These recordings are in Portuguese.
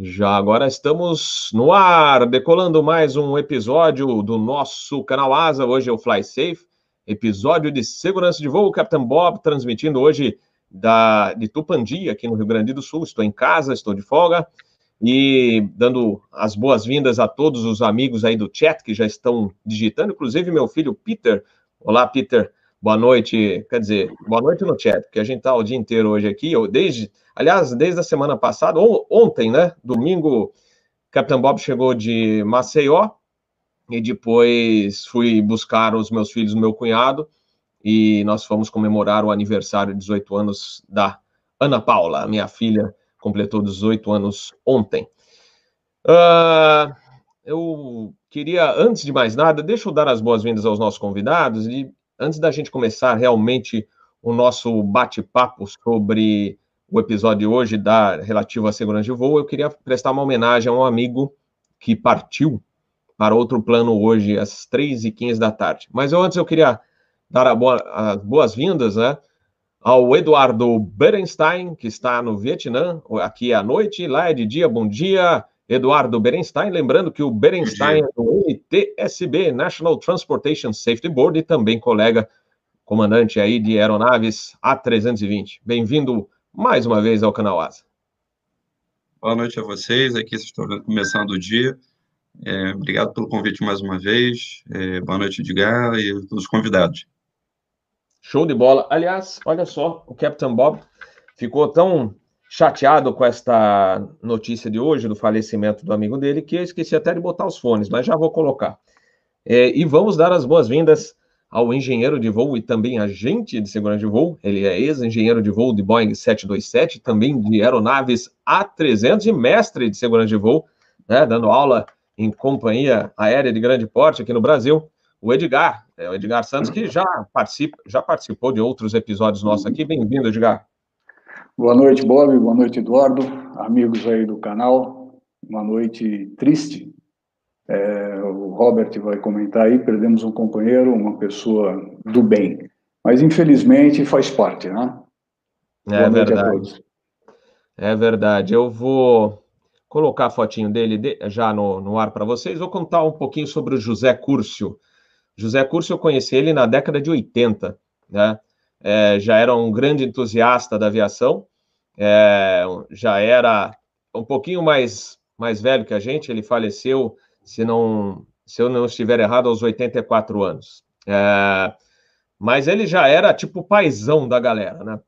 Já agora estamos no ar, decolando mais um episódio do nosso canal Asa. Hoje é o Fly Safe, episódio de segurança de voo. Capitão Bob transmitindo hoje da, de Tupandi, aqui no Rio Grande do Sul. Estou em casa, estou de folga e dando as boas-vindas a todos os amigos aí do chat que já estão digitando, inclusive meu filho Peter. Olá, Peter. Boa noite, quer dizer, boa noite no chat, porque a gente está o dia inteiro hoje aqui, eu, desde, aliás, desde a semana passada, ou, ontem, né, domingo, Capitão Bob chegou de Maceió, e depois fui buscar os meus filhos, meu cunhado, e nós fomos comemorar o aniversário de 18 anos da Ana Paula, minha filha, completou 18 anos ontem. Uh, eu queria, antes de mais nada, deixa eu dar as boas-vindas aos nossos convidados e antes da gente começar realmente o nosso bate-papo sobre o episódio de hoje da relativo à segurança de voo, eu queria prestar uma homenagem a um amigo que partiu para outro plano hoje às 3h15 da tarde. Mas eu, antes eu queria dar boa, as boas-vindas né, ao Eduardo Berenstein, que está no Vietnã, aqui à noite, lá é de dia, bom dia, Eduardo Berenstein, lembrando que o Berenstein é do NTSB, National Transportation Safety Board, e também colega comandante aí de aeronaves A320. Bem-vindo mais uma vez ao canal Asa. Boa noite a vocês, aqui estou começando o dia. É, obrigado pelo convite mais uma vez. É, boa noite, Edgar, e os convidados. Show de bola. Aliás, olha só, o Captain Bob ficou tão chateado com esta notícia de hoje do falecimento do amigo dele, que eu esqueci até de botar os fones, mas já vou colocar. É, e vamos dar as boas-vindas ao engenheiro de voo e também agente de segurança de voo. Ele é ex-engenheiro de voo de Boeing 727, também de aeronaves A300 e mestre de segurança de voo, né, dando aula em companhia aérea de grande porte aqui no Brasil. O Edgar, é o Edgar Santos, que já, participa, já participou de outros episódios nossos aqui. Bem-vindo, Edgar. Boa noite, Bob. Boa noite, Eduardo. Amigos aí do canal. Uma noite triste. É, o Robert vai comentar aí. Perdemos um companheiro, uma pessoa do bem. Mas infelizmente faz parte, né? É verdade. É verdade. Eu vou colocar a fotinho dele já no, no ar para vocês. Vou contar um pouquinho sobre o José Curcio. José Curcio, eu conheci ele na década de 80, né? É, já era um grande entusiasta da aviação, é, já era um pouquinho mais, mais velho que a gente, ele faleceu, se, não, se eu não estiver errado, aos 84 anos. É, mas ele já era tipo paizão da galera, né?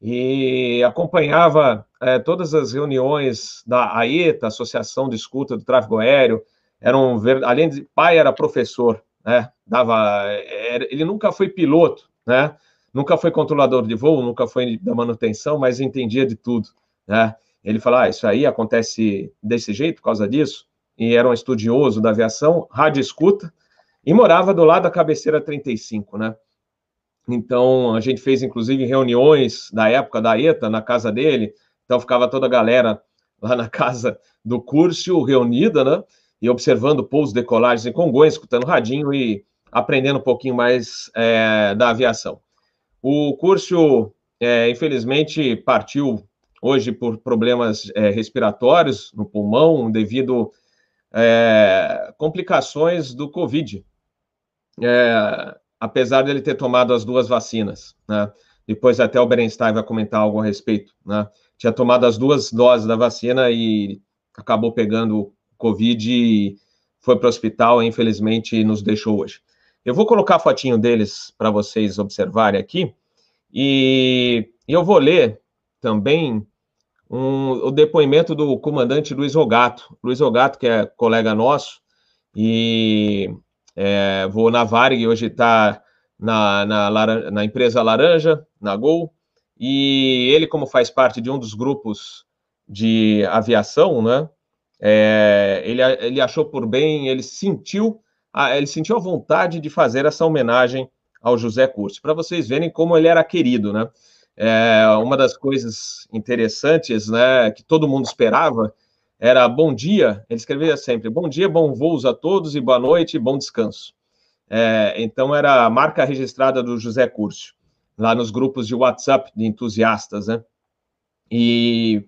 E acompanhava é, todas as reuniões da AETA, Associação de Escuta do Tráfego Aéreo, era um, além de pai, era professor, né? Dava, era, ele nunca foi piloto, né? Nunca foi controlador de voo, nunca foi da manutenção, mas entendia de tudo, né? Ele falou, ah, isso aí acontece desse jeito, por causa disso, e era um estudioso da aviação, rádio escuta, e morava do lado da cabeceira 35, né? Então, a gente fez, inclusive, reuniões da época da ETA na casa dele, então ficava toda a galera lá na casa do curso reunida, né? E observando pousos, decolagens em Congonhas, escutando radinho e aprendendo um pouquinho mais é, da aviação. O curso, é, infelizmente, partiu hoje por problemas é, respiratórios no pulmão, devido é, complicações do Covid, é, apesar dele ter tomado as duas vacinas, né? Depois até o Berenstein vai comentar algo a respeito, né? Tinha tomado as duas doses da vacina e acabou pegando Covid e foi para o hospital e infelizmente nos deixou hoje. Eu vou colocar a fotinho deles para vocês observarem aqui, e eu vou ler também um, o depoimento do comandante Luiz Rogato. Luiz Rogato, que é colega nosso, e é, vou na Varig, hoje está na, na, na, empresa Laranja, na Gol, e ele, como faz parte de um dos grupos de aviação, né, é, ele, ele achou por bem, ele sentiu ele sentiu a vontade de fazer essa homenagem ao José Curso, para vocês verem como ele era querido, né? É, uma das coisas interessantes, né, que todo mundo esperava, era bom dia, ele escrevia sempre, bom dia, bom voos a todos e boa noite, bom descanso. É, então era a marca registrada do José Curso, lá nos grupos de WhatsApp de entusiastas, né? E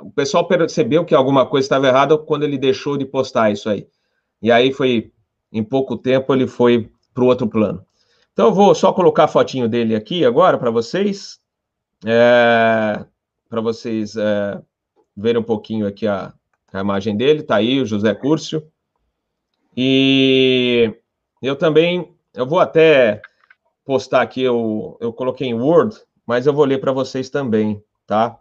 o pessoal percebeu que alguma coisa estava errada quando ele deixou de postar isso aí. E aí foi, em pouco tempo, ele foi para o outro plano. Então, eu vou só colocar a fotinho dele aqui agora para vocês, é, para vocês é, verem um pouquinho aqui a, a imagem dele. Está aí o José Curcio. E eu também, eu vou até postar aqui, eu, eu coloquei em Word, mas eu vou ler para vocês também, tá?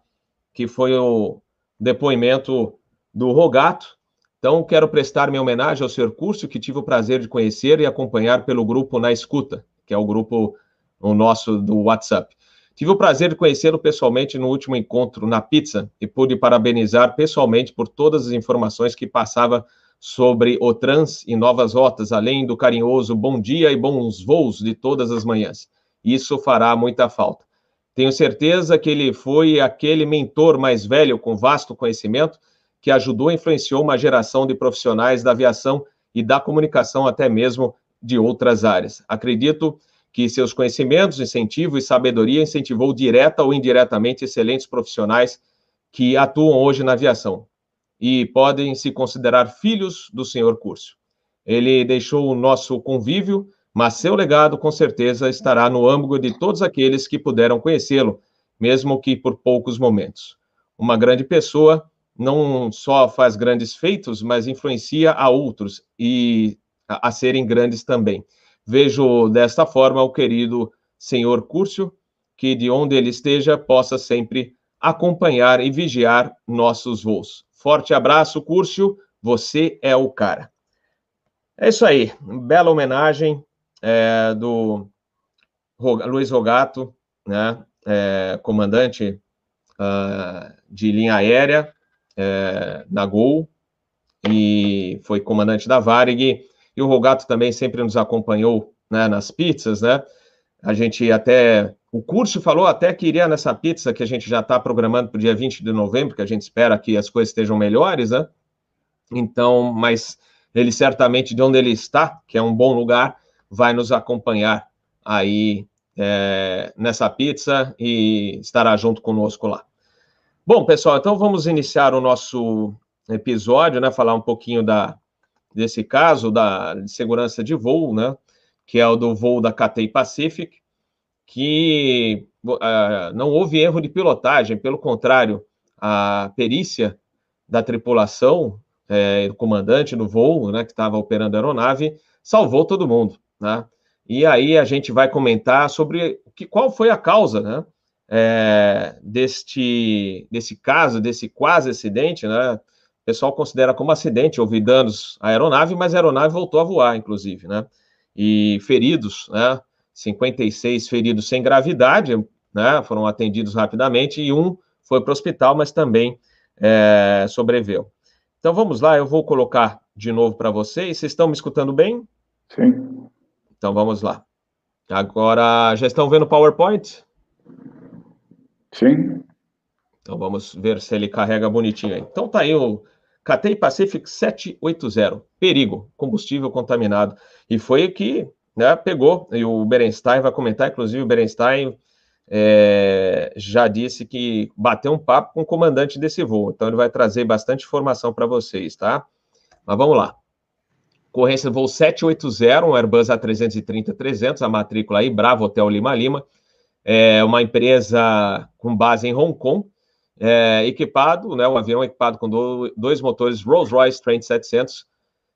Que foi o depoimento do Rogato. Então, quero prestar minha homenagem ao senhor Curso, que tive o prazer de conhecer e acompanhar pelo grupo Na Escuta, que é o grupo o nosso do WhatsApp. Tive o prazer de conhecê-lo pessoalmente no último encontro na pizza e pude parabenizar pessoalmente por todas as informações que passava sobre o trans e novas rotas, além do carinhoso bom dia e bons voos de todas as manhãs. Isso fará muita falta. Tenho certeza que ele foi aquele mentor mais velho com vasto conhecimento que ajudou e influenciou uma geração de profissionais da aviação e da comunicação, até mesmo de outras áreas. Acredito que seus conhecimentos, incentivo e sabedoria incentivou direta ou indiretamente excelentes profissionais que atuam hoje na aviação e podem se considerar filhos do senhor Curso. Ele deixou o nosso convívio, mas seu legado com certeza estará no âmago de todos aqueles que puderam conhecê-lo, mesmo que por poucos momentos. Uma grande pessoa não só faz grandes feitos, mas influencia a outros e a, serem grandes também. Vejo desta forma o querido senhor Curcio, que de onde ele esteja possa sempre acompanhar e vigiar nossos voos. Forte abraço, Curcio. Você é o cara. É isso aí. Bela homenagem é, do Luiz Rogato, né? É, comandante uh, de linha aérea é, na Gol e foi comandante da Varig. E o Rogato também sempre nos acompanhou né, nas pizzas, né? A gente até o curso falou até que iria nessa pizza que a gente já está programando para o dia 20 de novembro, que a gente espera que as coisas estejam melhores, né? Então, mas ele certamente, de onde ele está, que é um bom lugar, vai nos acompanhar aí é, nessa pizza e estará junto conosco lá. Bom, pessoal, então vamos iniciar o nosso episódio, né? Falar um pouquinho da, desse caso da de segurança de voo, né? Que é o do voo da Cathay Pacific que uh, não houve erro de pilotagem, pelo contrário, a perícia da tripulação, é, do comandante do voo, né, que estava operando a aeronave, salvou todo mundo, né? E aí a gente vai comentar sobre que, qual foi a causa, né, é, deste, desse caso, desse quase acidente, né? O pessoal considera como acidente, houve danos à aeronave, mas a aeronave voltou a voar, inclusive, né? E feridos, né? 56 feridos sem gravidade, né, foram atendidos rapidamente, e um foi para o hospital, mas também é, sobreviveu. Então vamos lá, eu vou colocar de novo para vocês. Vocês estão me escutando bem? Sim. Então vamos lá. Agora, já estão vendo o PowerPoint? Sim. Então vamos ver se ele carrega bonitinho aí. Então tá aí o Cathay Pacific 780, perigo, combustível contaminado. E foi o que né, pegou, e o Berenstein vai comentar, inclusive o Berenstein é, já disse que bateu um papo com o comandante desse voo, então ele vai trazer bastante informação para vocês, tá? Mas vamos lá. Corrência voo 780, um Airbus A330-300, a matrícula aí, Bravo Hotel Lima Lima, é uma empresa com base em Hong Kong, é, equipado, né, um avião equipado com do, dois motores Rolls-Royce Trent 700,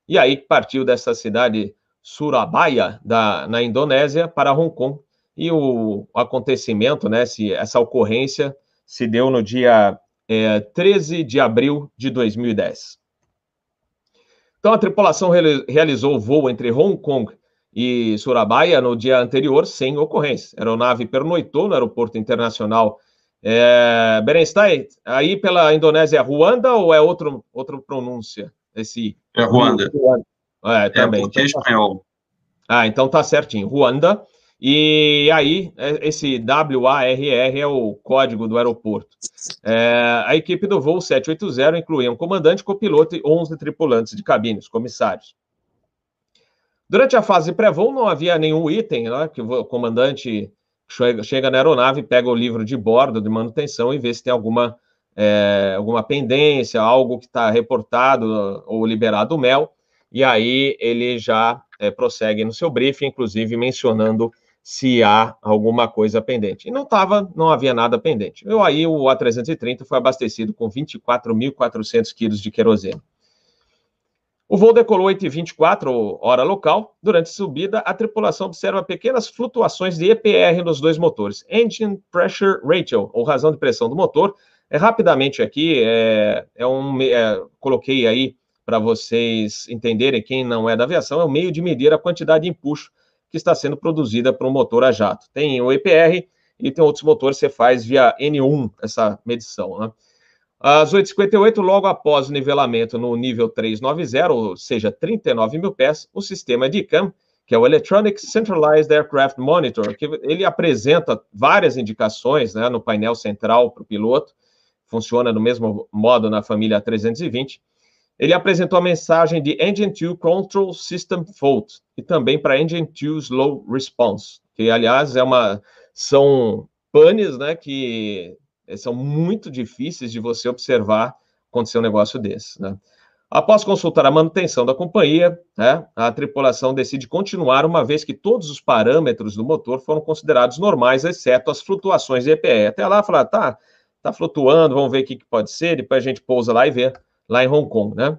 e aí partiu dessa cidade Surabaya, da, na Indonésia, para Hong Kong. E o, acontecimento, né, se, essa ocorrência, se deu no dia é, 13 de abril de 2010. Então, a tripulação realizou o voo entre Hong Kong e Surabaya no dia anterior, sem ocorrência. A aeronave pernoitou no aeroporto internacional é, Berenstein, aí pela Indonésia é Ruanda ou é outro, outra pronúncia? Esse, é Ruanda. Ruanda. É, é, também. É, porque é espanhol. Ah, então tá certinho. Ruanda. E aí, é, esse WARR é o código do aeroporto. É, a equipe do voo 780 incluía um comandante, copiloto e 11 tripulantes de cabines, comissários. Durante a fase pré-voo não havia nenhum item, né, que o comandante chega, na aeronave, pega o livro de bordo de manutenção e vê se tem alguma é, alguma pendência, algo que está reportado ou liberado o mel, e aí ele já é, prossegue no seu briefing, inclusive mencionando se há alguma coisa pendente. E não estava, não havia nada pendente. Eu aí o A330 foi abastecido com 24.400 quilos de querosene. O voo decolou 8h24, hora local. Durante a subida, a tripulação observa pequenas flutuações de EPR nos dois motores. Engine Pressure Ratio, ou razão de pressão do motor. É, rapidamente aqui, é, é um, é, coloquei aí para vocês entenderem, quem não é da aviação, é um meio de medir a quantidade de empuxo que está sendo produzida para um motor a jato. Tem o EPR e tem outros motores você faz via N1, essa medição, né? Às 8h58, logo após o nivelamento no nível 390, ou seja, 39 mil pés, o sistema de ICAM, que é o Electronic Centralized Aircraft Monitor, que ele apresenta várias indicações né, no painel central para o piloto, funciona do mesmo modo na família 320. Ele apresentou a mensagem de Engine 2 Control System Fault e também para Engine 2 Slow Response, que aliás é uma são panes, né, que são muito difíceis de você observar acontecer um negócio desse, né? Após consultar a manutenção da companhia, né, a tripulação decide continuar, uma vez que todos os parâmetros do motor foram considerados normais, exceto as flutuações de EPE. Até lá, falar, tá, tá flutuando, vamos ver o que, que pode ser, depois a gente pousa lá e vê, lá em Hong Kong, né?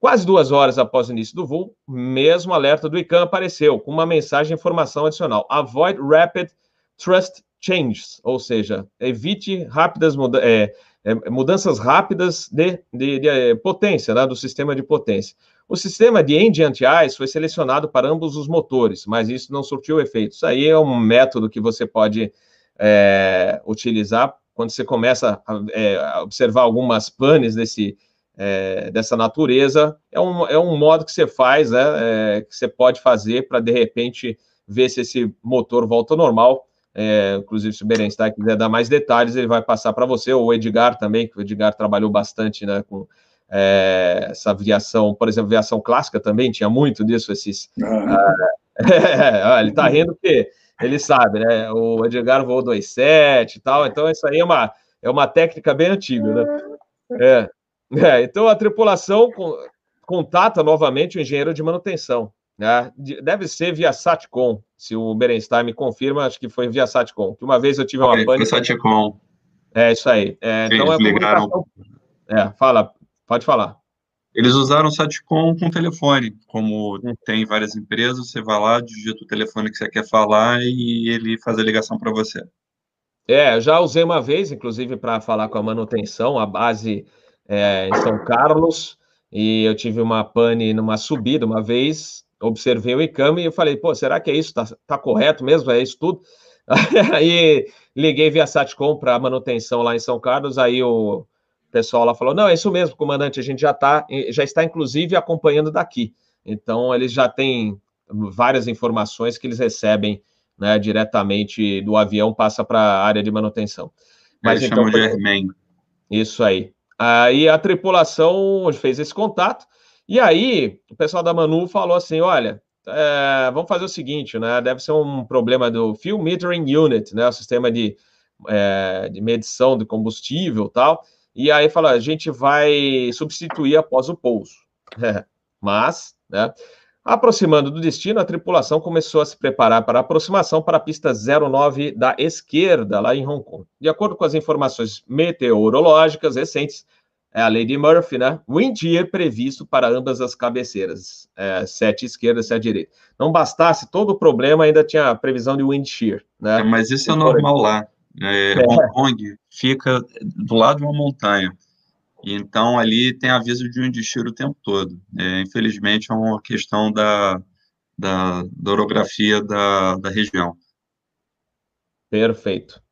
Quase duas horas após o início do voo, mesmo alerta do ICANN apareceu, com uma mensagem de informação adicional. Avoid rapid thrust changes, ou seja, evite rápidas muda é, é, mudanças rápidas de, de, de é, potência, né, do sistema de potência. O sistema de engine anti-ice foi selecionado para ambos os motores, mas isso não surtiu efeito. Isso aí é um método que você pode é, utilizar quando você começa a, é, a observar algumas panes desse, é, dessa natureza. É um, é um modo que você faz, né, que você pode fazer para, de repente, ver se esse motor volta ao normal é, inclusive, se o Berenstein quiser dar mais detalhes, ele vai passar para você, ou o Edgar também, que o Edgar trabalhou bastante né, com é, essa aviação, por exemplo, aviação clássica também, tinha muito disso, esses. Ah. é, ele está rindo porque ele sabe, né? O Edgar voou 2.7 e tal, então isso aí é uma, é uma técnica bem antiga, né? É, é então a tripulação contata novamente o engenheiro de manutenção. Né? Deve ser via Satcom, se o Berenstein me confirma, acho que foi via Satcom. Que uma vez eu tive uma é, Foi Satcom. É isso aí. É, então é ligaram. É, fala, pode falar. Eles usaram Satcom com telefone, como hum. tem várias empresas, você vai lá, digita o telefone que você quer falar e ele faz a ligação para você. É, já usei uma vez, inclusive, para falar com a manutenção, a base é, em São Carlos, e eu tive uma pane numa subida uma vez, observei o ICAM e eu falei, pô, será que é isso? Tá, tá correto mesmo? É isso tudo? aí liguei via Satcom para manutenção lá em São Carlos, aí o pessoal lá falou, não, é isso mesmo, comandante, a gente já tá, já está inclusive acompanhando daqui. Então, eles já têm várias informações que eles recebem né, diretamente do avião, passa para a área de manutenção. Mas eles então, chamam de Isso aí. Aí a tripulação fez esse contato, e aí, o pessoal da Manu falou assim: olha, é, vamos fazer o seguinte, né? Deve ser um problema do Fuel Metering Unit, né? O sistema de, é, de medição de combustível tal. E aí fala, a gente vai substituir após o pouso. Mas, né? Aproximando do destino, a tripulação começou a se preparar para a aproximação para a pista 09 da esquerda, lá em Hong Kong. De acordo com as informações meteorológicas recentes, é a lei de Murphy, né? Wind year previsto para ambas as cabeceiras, é, sete esquerda, sete direita. Não bastasse todo o problema, ainda tinha a previsão de wind shear, né? É, mas isso é normal lá. É, é. Hong Kong fica do lado de uma montanha. Então, ali tem aviso de wind shear o tempo todo. É, infelizmente, é uma questão da, da, da orografia da, da região. Perfeito.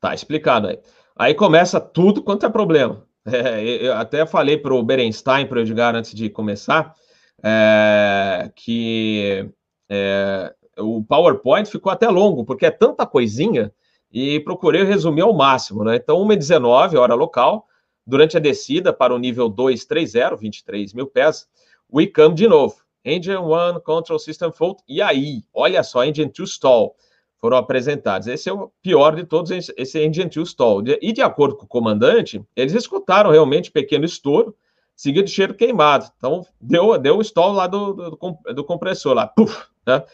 Tá explicado aí. Aí começa tudo quanto é problema. É, eu até falei para o Berenstein, para o Edgar, antes de começar, é, que é, o PowerPoint ficou até longo, porque é tanta coisinha, e procurei resumir ao máximo. Né? Então, 1h19, hora local, durante a descida para o nível 230, 23 mil pés, o ICAM de novo. Engine 1, Control System Fault, e aí, olha só, Engine 2 Stall. Foram apresentados. Esse é o pior de todos, esse Engine 2 Stall. E de acordo com o comandante, eles escutaram realmente pequeno estouro, seguido de cheiro queimado. Então, deu, deu o stall lá do, do, do compressor, lá, puf, né?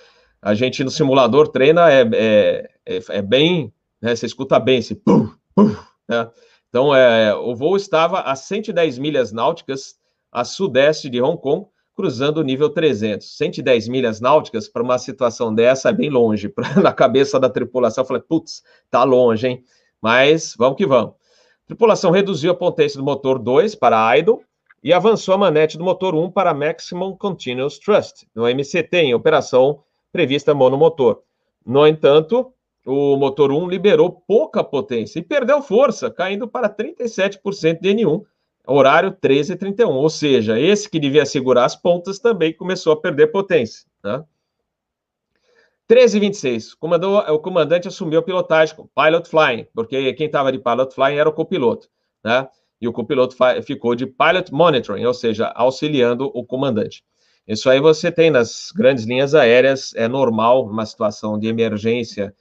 A gente no simulador treina, é, é, é, é bem, né? Você escuta bem esse puf, puf, né? Então, é, o voo estava a 110 milhas náuticas a sudeste de Hong Kong, cruzando o nível 300. 110 milhas náuticas para uma situação dessa é bem longe. Na cabeça da tripulação, eu falei, putz, tá longe, hein? Mas vamos que vamos. A tripulação reduziu a potência do motor 2 para idle e avançou a manete do motor 1 para Maximum Continuous Thrust, no MCT, em operação prevista monomotor. No entanto, o motor 1 liberou pouca potência e perdeu força, caindo para 37% de N1, horário 13h31. Ou seja, esse que devia segurar as pontas também começou a perder potência. Né? 13h26, o comandante assumiu a pilotagem Pilot Flying, porque quem estava de Pilot Flying era o copiloto. Né? E o copiloto ficou de Pilot Monitoring, ou seja, auxiliando o comandante. Isso aí você tem nas grandes linhas aéreas, é normal, numa situação de emergência,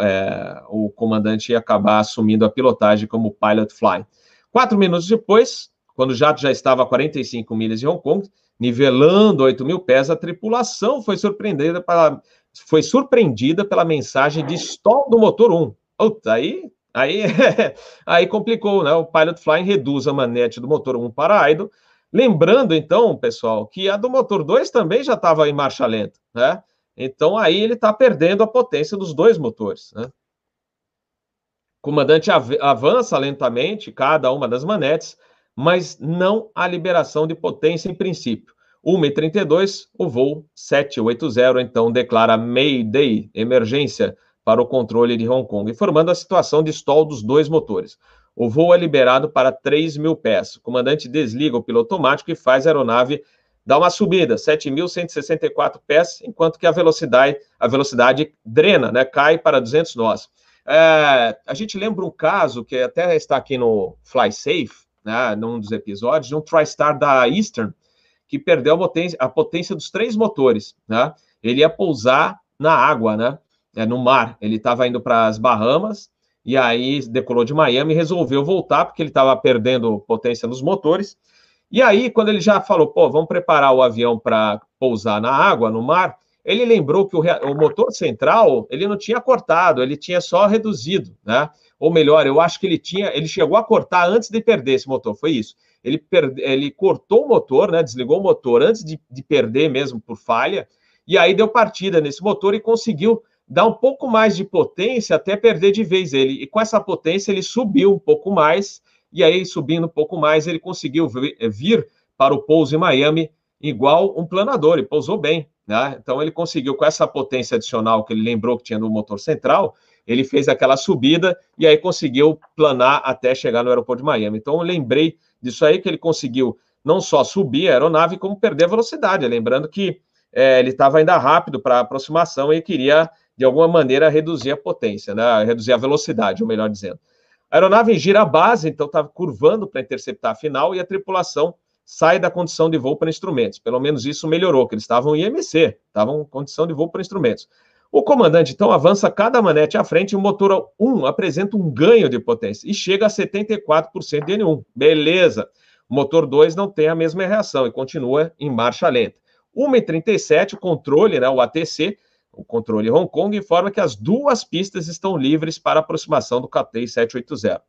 é, o comandante acabar assumindo a pilotagem como pilot fly. Quatro minutos depois, quando o jato já estava a 45 milhas de Hong Kong, nivelando 8 mil pés, a tripulação foi surpreendida pela, foi surpreendida pela mensagem de stall do motor 1. Puta, aí, aí, aí complicou, né? O pilot flying reduz a manete do motor 1 para idle, lembrando então, pessoal, que a do motor 2 também já estava em marcha lenta, né? Então aí ele está perdendo a potência dos dois motores. Né? O comandante av avança lentamente cada uma das manetes, mas não a liberação de potência em princípio. 1h32, o voo 780 então declara Mayday, emergência, para o controle de Hong Kong, informando a situação de stall dos dois motores. O voo é liberado para 3 mil pés. O comandante desliga o piloto automático e faz a aeronave dá uma subida, 7.164 pés, enquanto que a velocidade, a velocidade drena, né, cai para 200 nós. É, a gente lembra um caso que até está aqui no Fly Safe, né, num dos episódios, de um TriStar da Eastern, que perdeu a potência, a potência dos três motores, né? Ele ia pousar na água, né? É, no mar. Ele estava indo para as Bahamas, e aí decolou de Miami e resolveu voltar, porque ele estava perdendo potência nos motores, e aí, quando ele já falou, pô, vamos preparar o avião para pousar na água, no mar, ele lembrou que o, o, motor central ele não tinha cortado, ele tinha só reduzido, né? Ou melhor, eu acho que ele tinha, ele chegou a cortar antes de perder esse motor, foi isso. Ele, perde, ele cortou o motor, né? Desligou o motor antes de, de perder mesmo por falha, e aí deu partida nesse motor e conseguiu dar um pouco mais de potência até perder de vez ele. E com essa potência ele subiu um pouco mais e aí, subindo um pouco mais, ele conseguiu vir para o pouso em Miami igual um planador, e pousou bem. Né? Então, ele conseguiu, com essa potência adicional que ele lembrou que tinha no motor central, ele fez aquela subida e aí conseguiu planar até chegar no aeroporto de Miami. Então, eu lembrei disso aí, que ele conseguiu não só subir a aeronave, como perder a velocidade. Lembrando que é, ele estava ainda rápido para a aproximação e queria, de alguma maneira, reduzir a potência, né? reduzir a velocidade, ou melhor dizendo. A aeronave gira a base, então estava curvando para interceptar a final e a tripulação sai da condição de voo para instrumentos. Pelo menos isso melhorou, que eles estavam em IMC, estavam em condição de voo para instrumentos. O comandante, então, avança cada manete à frente e o motor 1 apresenta um ganho de potência e chega a 74% de N1. Beleza. O motor 2 não tem a mesma reação e continua em marcha lenta. 1h37, o controle, né, o ATC, o controle Hong Kong informa que as duas pistas estão livres para aproximação do KT 780.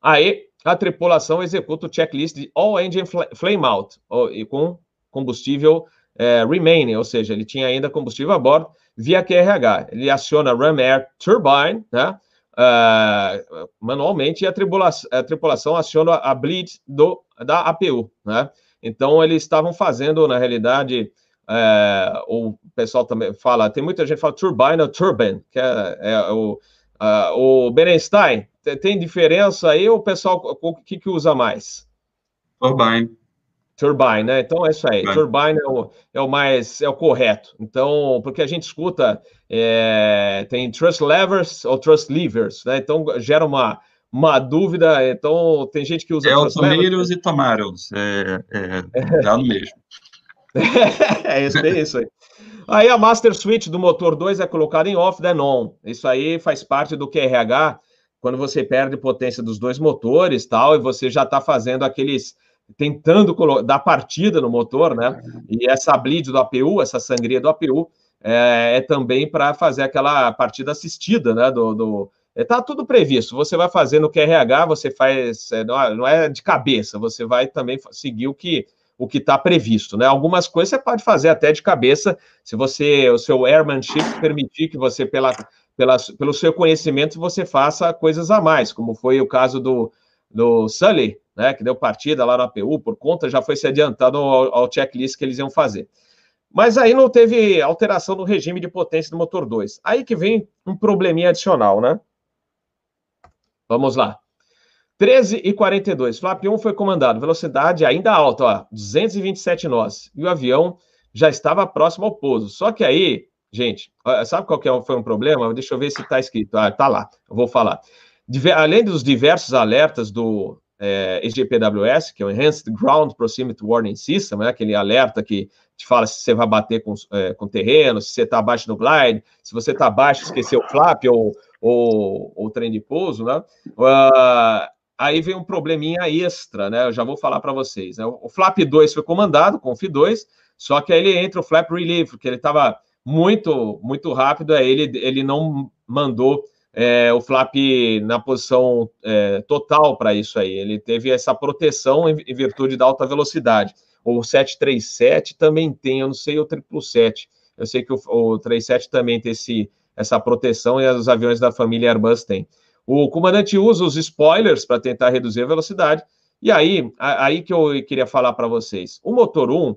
Aí, a tripulação executa o checklist de All Engine Flame Out, e com combustível é, remaining, ou seja, ele tinha ainda combustível a bordo, via QRH. Ele aciona Ram Air Turbine, né, uh, manualmente, e a tripulação, a tripulação aciona a bleed do, da APU, né. Então, eles estavam fazendo, na realidade, é, o pessoal também fala, tem muita gente que fala turbine ou turbine, que é, é o, uh, o Berenstein. Tem, diferença aí ou o pessoal, o que, que usa mais? Turbine. Turbine, né? Então é isso aí. Turbine, turbine é, o, é o mais, é o correto. Então, porque a gente escuta, é, tem trust levers ou trust levers, né? Então gera uma, uma dúvida. Então, tem gente que usa. É o tomilhos e tomaros, é, é, é no mesmo. é isso, tem isso aí. Aí a master switch do motor 2 é colocada em off, then on. Isso aí faz parte do QRH, quando você perde potência dos dois motores tal, e você já está fazendo aqueles tentando dar partida no motor, né? E essa bleed do APU, essa sangria do APU, é, é também para fazer aquela partida assistida, né? Do, do é, tudo previsto. Você vai fazer no QRH, você faz, é, não é de cabeça, você vai também seguir o que o que está previsto, né? Algumas coisas você pode fazer até de cabeça, se você o seu airmanship permitir que você pela, pela pelo seu conhecimento você faça coisas a mais, como foi o caso do do Sully, né? Que deu partida lá na APU por conta já foi se adiantado ao, ao checklist que eles iam fazer. Mas aí não teve alteração no regime de potência do motor 2. Aí que vem um probleminha adicional, né? Vamos lá. 13 e 42. Flap 1 foi comandado. Velocidade ainda alta, ó, 227 nós. E o avião já estava próximo ao pouso. Só que aí, gente, sabe qual que é foi um problema? Deixa eu ver se está escrito. Ah, tá lá. Eu vou falar. Além dos diversos alertas do é, EGPWS, que é o Enhanced Ground Proximity Warning System, né, aquele alerta que te fala se você vai bater com, é, com terreno, se você está abaixo do glide, se você está abaixo, esqueceu o flap ou, ou, ou trem de pouso, né? Uh, aí vem um probleminha extra, né? Eu já vou falar para vocês. Né? O flap 2 foi comandado, conf 2, só que aí ele entra o flap relief, porque ele estava muito, muito rápido, aí ele, ele não mandou é, o flap na posição é, total para isso aí. Ele teve essa proteção em, em virtude da alta velocidade o 737 também tem, eu não sei o 777. Eu sei que o, o 37 também tem esse, essa proteção e os aviões da família Airbus têm. O comandante usa os spoilers para tentar reduzir a velocidade. E aí, aí que eu queria falar para vocês. O motor 1,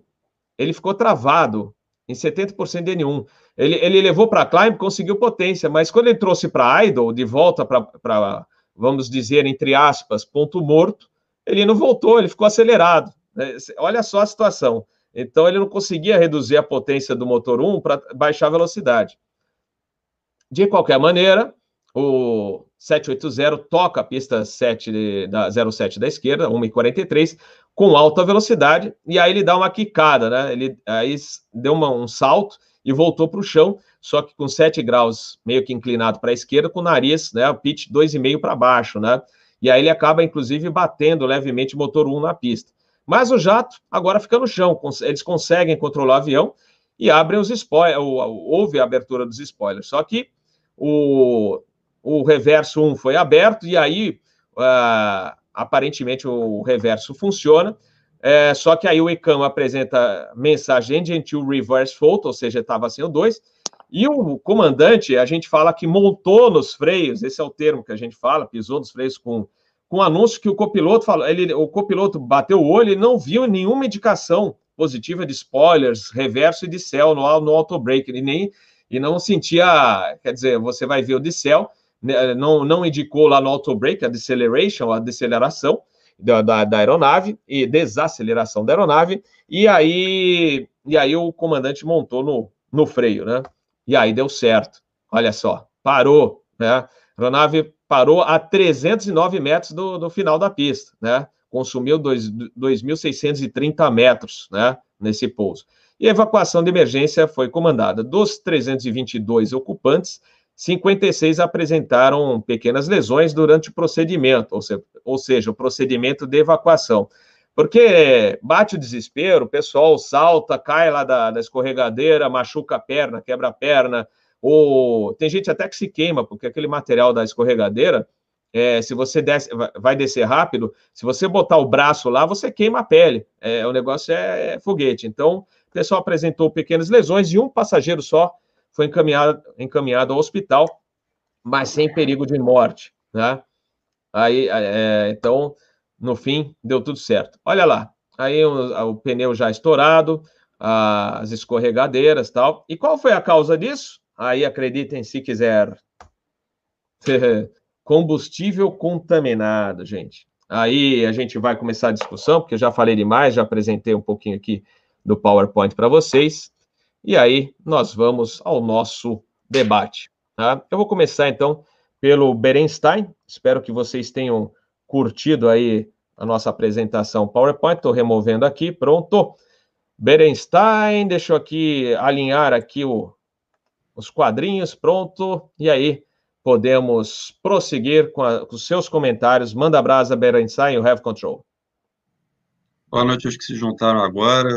ele ficou travado em 70% de N1. Ele, ele levou para climb, conseguiu potência, mas quando ele trouxe para idle, de volta para, vamos dizer, entre aspas, ponto morto, ele não voltou, ele ficou acelerado. Né? Olha só a situação. Então, ele não conseguia reduzir a potência do motor 1 para baixar a velocidade. De qualquer maneira, o 780 toca a pista 7 da 07 da esquerda, 1,43, com alta velocidade, e aí ele dá uma quicada, né? Ele aí deu uma, um salto e voltou para o chão, só que com 7 graus meio que inclinado para a esquerda, com o nariz, né? O pitch 2,5 para baixo, né? E aí ele acaba, inclusive, batendo levemente o motor 1 na pista. Mas o jato agora fica no chão, eles conseguem controlar o avião e abrem os spoilers, houve a abertura dos spoilers. Só que o, o reverso 1 foi aberto e aí uh, aparentemente o reverso funciona. É, só que aí o ICAM apresenta mensagem gentil reverse photo, ou seja, estava sem o 2, e o comandante, a gente fala que montou nos freios, esse é o termo que a gente fala, pisou nos freios com com anúncio que o copiloto falou, ele, o copiloto bateu o olho e não viu nenhuma indicação positiva de spoilers, reverso e de céu no, no auto break, e nem e não sentia, quer dizer, você vai ver o de céu, não, não indicou lá no auto break a deceleration, a deceleração da, da, da, aeronave e desaceleração da aeronave, e aí e aí o comandante montou no, no freio, né? E aí deu certo. Olha só, parou, né? A aeronave parou a 309 metros do, do final da pista, né? Consumiu 2.630 metros, né? Nesse pouso. E a evacuação de emergência foi comandada. Dos 322 ocupantes, 56 apresentaram pequenas lesões durante o procedimento, ou seja, ou seja, o procedimento de evacuação. Porque bate o desespero, o pessoal salta, cai lá da, da escorregadeira, machuca a perna, quebra a perna, ou tem gente até que se queima, porque aquele material da escorregadeira, é, se você desce, vai descer rápido, se você botar o braço lá, você queima a pele. É, o negócio é, é foguete. Então, o pessoal apresentou pequenas lesões e um passageiro só foi encaminhado, encaminhado ao hospital, mas sem perigo de morte. Né? Aí, é, então, no fim, deu tudo certo. Olha lá, aí o, o pneu já estourado, as escorregadeiras tal. E qual foi a causa disso? Aí acreditem se quiser. Combustível contaminado, gente. Aí a gente vai começar a discussão, porque eu já falei demais, já apresentei um pouquinho aqui do PowerPoint para vocês. E aí nós vamos ao nosso debate. Tá? Eu vou começar então pelo Berenstein. Espero que vocês tenham curtido aí a nossa apresentação PowerPoint. Estou removendo aqui, pronto. Berenstein, deixa eu aqui alinhar aqui o, os quadrinhos, pronto. E aí, podemos prosseguir com, a, com os seus comentários. Manda brasa, Berenstein, you have control. Boa noite aos que se juntaram agora.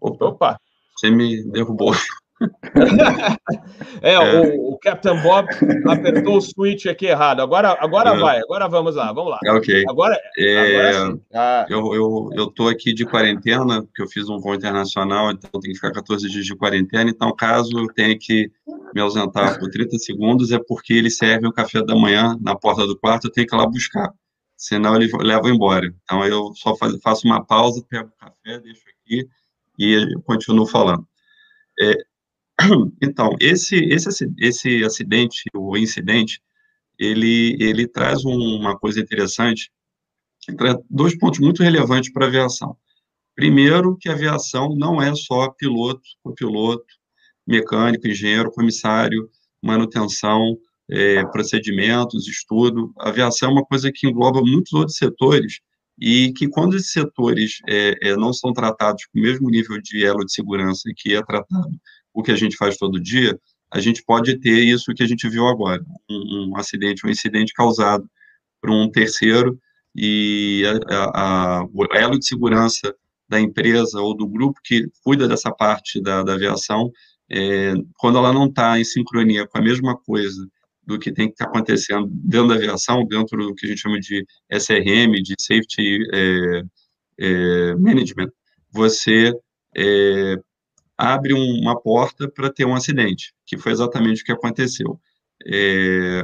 Opa, Opa, você me derrubou. é, é. O, o, Captain Bob apertou o switch aqui errado. Agora, agora vai, agora vamos lá, vamos lá. É, ok. Agora, é, agora ah. eu, eu, eu tô aqui de quarentena, porque eu fiz um voo internacional, então tenho que ficar 14 dias de quarentena. Então, caso eu tenha que me ausentar por 30 segundos, é porque ele serve o café da manhã na porta do quarto, eu tenho que ir lá buscar. Senão ele leva embora. Então, eu só faço uma pausa, pego o café, deixo aqui e continuo falando. É, então, esse, esse, esse acidente, o incidente, ele, ele traz uma coisa interessante, traz dois pontos muito relevantes para a aviação. Primeiro, que a aviação não é só piloto, copiloto, mecânico, engenheiro, comissário, manutenção, é, procedimentos, estudo. A aviação é uma coisa que engloba muitos outros setores e que quando esses setores é, é, não são tratados com o mesmo nível de elo de segurança que é tratado o que a gente faz todo dia, a gente pode ter isso que a gente viu agora, um, um acidente, um incidente causado por um terceiro e a, a, o elo de segurança da empresa ou do grupo que cuida dessa parte da, da aviação, é, quando ela não está em sincronia com a mesma coisa do que tem que estar tá acontecendo dentro da aviação, dentro do que a gente chama de SRM, de Safety é, é, Management, você é, abre uma porta para ter um acidente, que foi exatamente o que aconteceu. É,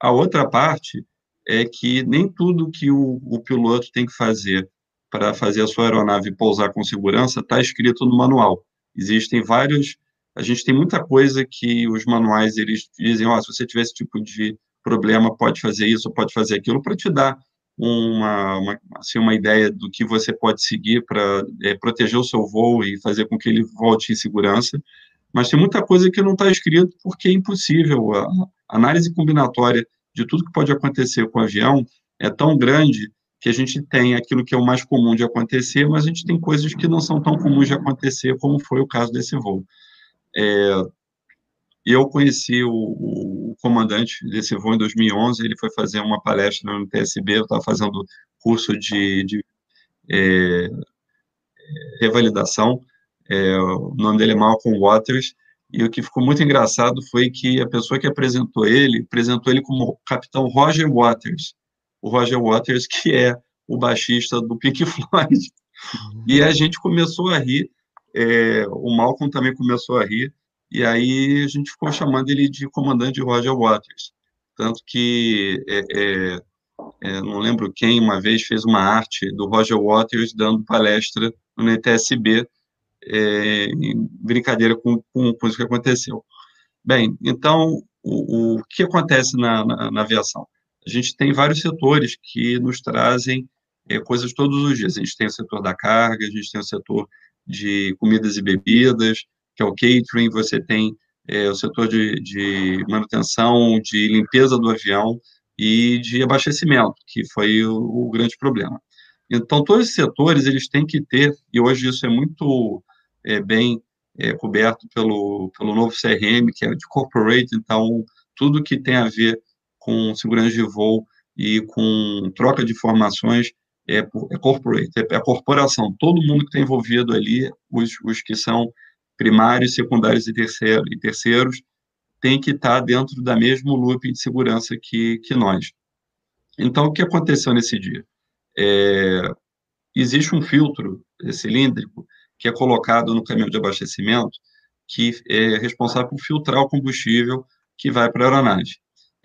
a outra parte é que nem tudo que o, o piloto tem que fazer para fazer a sua aeronave pousar com segurança está escrito no manual. Existem vários, a gente tem muita coisa que os manuais eles dizem, ó, oh, se você tiver esse tipo de problema, pode fazer isso, pode fazer aquilo, para te dar uma, uma, assim, uma ideia do que você pode seguir para é, proteger o seu voo e fazer com que ele volte em segurança, mas tem muita coisa que não está escrito porque é impossível. A análise combinatória de tudo que pode acontecer com o avião é tão grande que a gente tem aquilo que é o mais comum de acontecer, mas a gente tem coisas que não são tão comuns de acontecer, como foi o caso desse voo. É, eu conheci o, o, comandante desse voo em 2011, ele foi fazer uma palestra no TSB, eu estava fazendo curso de, de é, revalidação, é, o nome dele é Malcolm Waters, e o que ficou muito engraçado foi que a pessoa que apresentou ele, apresentou ele como capitão Roger Waters, o Roger Waters que é o baixista do Pink Floyd, e a gente começou a rir, é, o Malcolm também começou a rir, e aí a gente ficou chamando ele de comandante Roger Waters. Tanto que, é, é, é, não lembro quem, uma vez fez uma arte do Roger Waters dando palestra no NTSB, é, em brincadeira com, com, com, isso que aconteceu. Bem, então, o, o que acontece na, na, na, aviação? A gente tem vários setores que nos trazem é, coisas todos os dias. A gente tem o setor da carga, a gente tem o setor de comidas e bebidas, que é o catering, você tem é, o setor de, de, manutenção, de limpeza do avião e de abastecimento, que foi o, o, grande problema. Então, todos esses setores, eles têm que ter, e hoje isso é muito é, bem é, coberto pelo, pelo novo CRM, que é de corporate, então, tudo que tem a ver com segurança de voo e com troca de informações é, é corporate, é, é a corporação, todo mundo que está envolvido ali, os, os que são primários, secundários e, terceiro, e terceiros tem que estar dentro da mesmo loop de segurança que, que nós. Então, o que aconteceu nesse dia? É, existe um filtro cilíndrico que é colocado no caminhão de abastecimento que é responsável por filtrar o combustível que vai para a aeronave.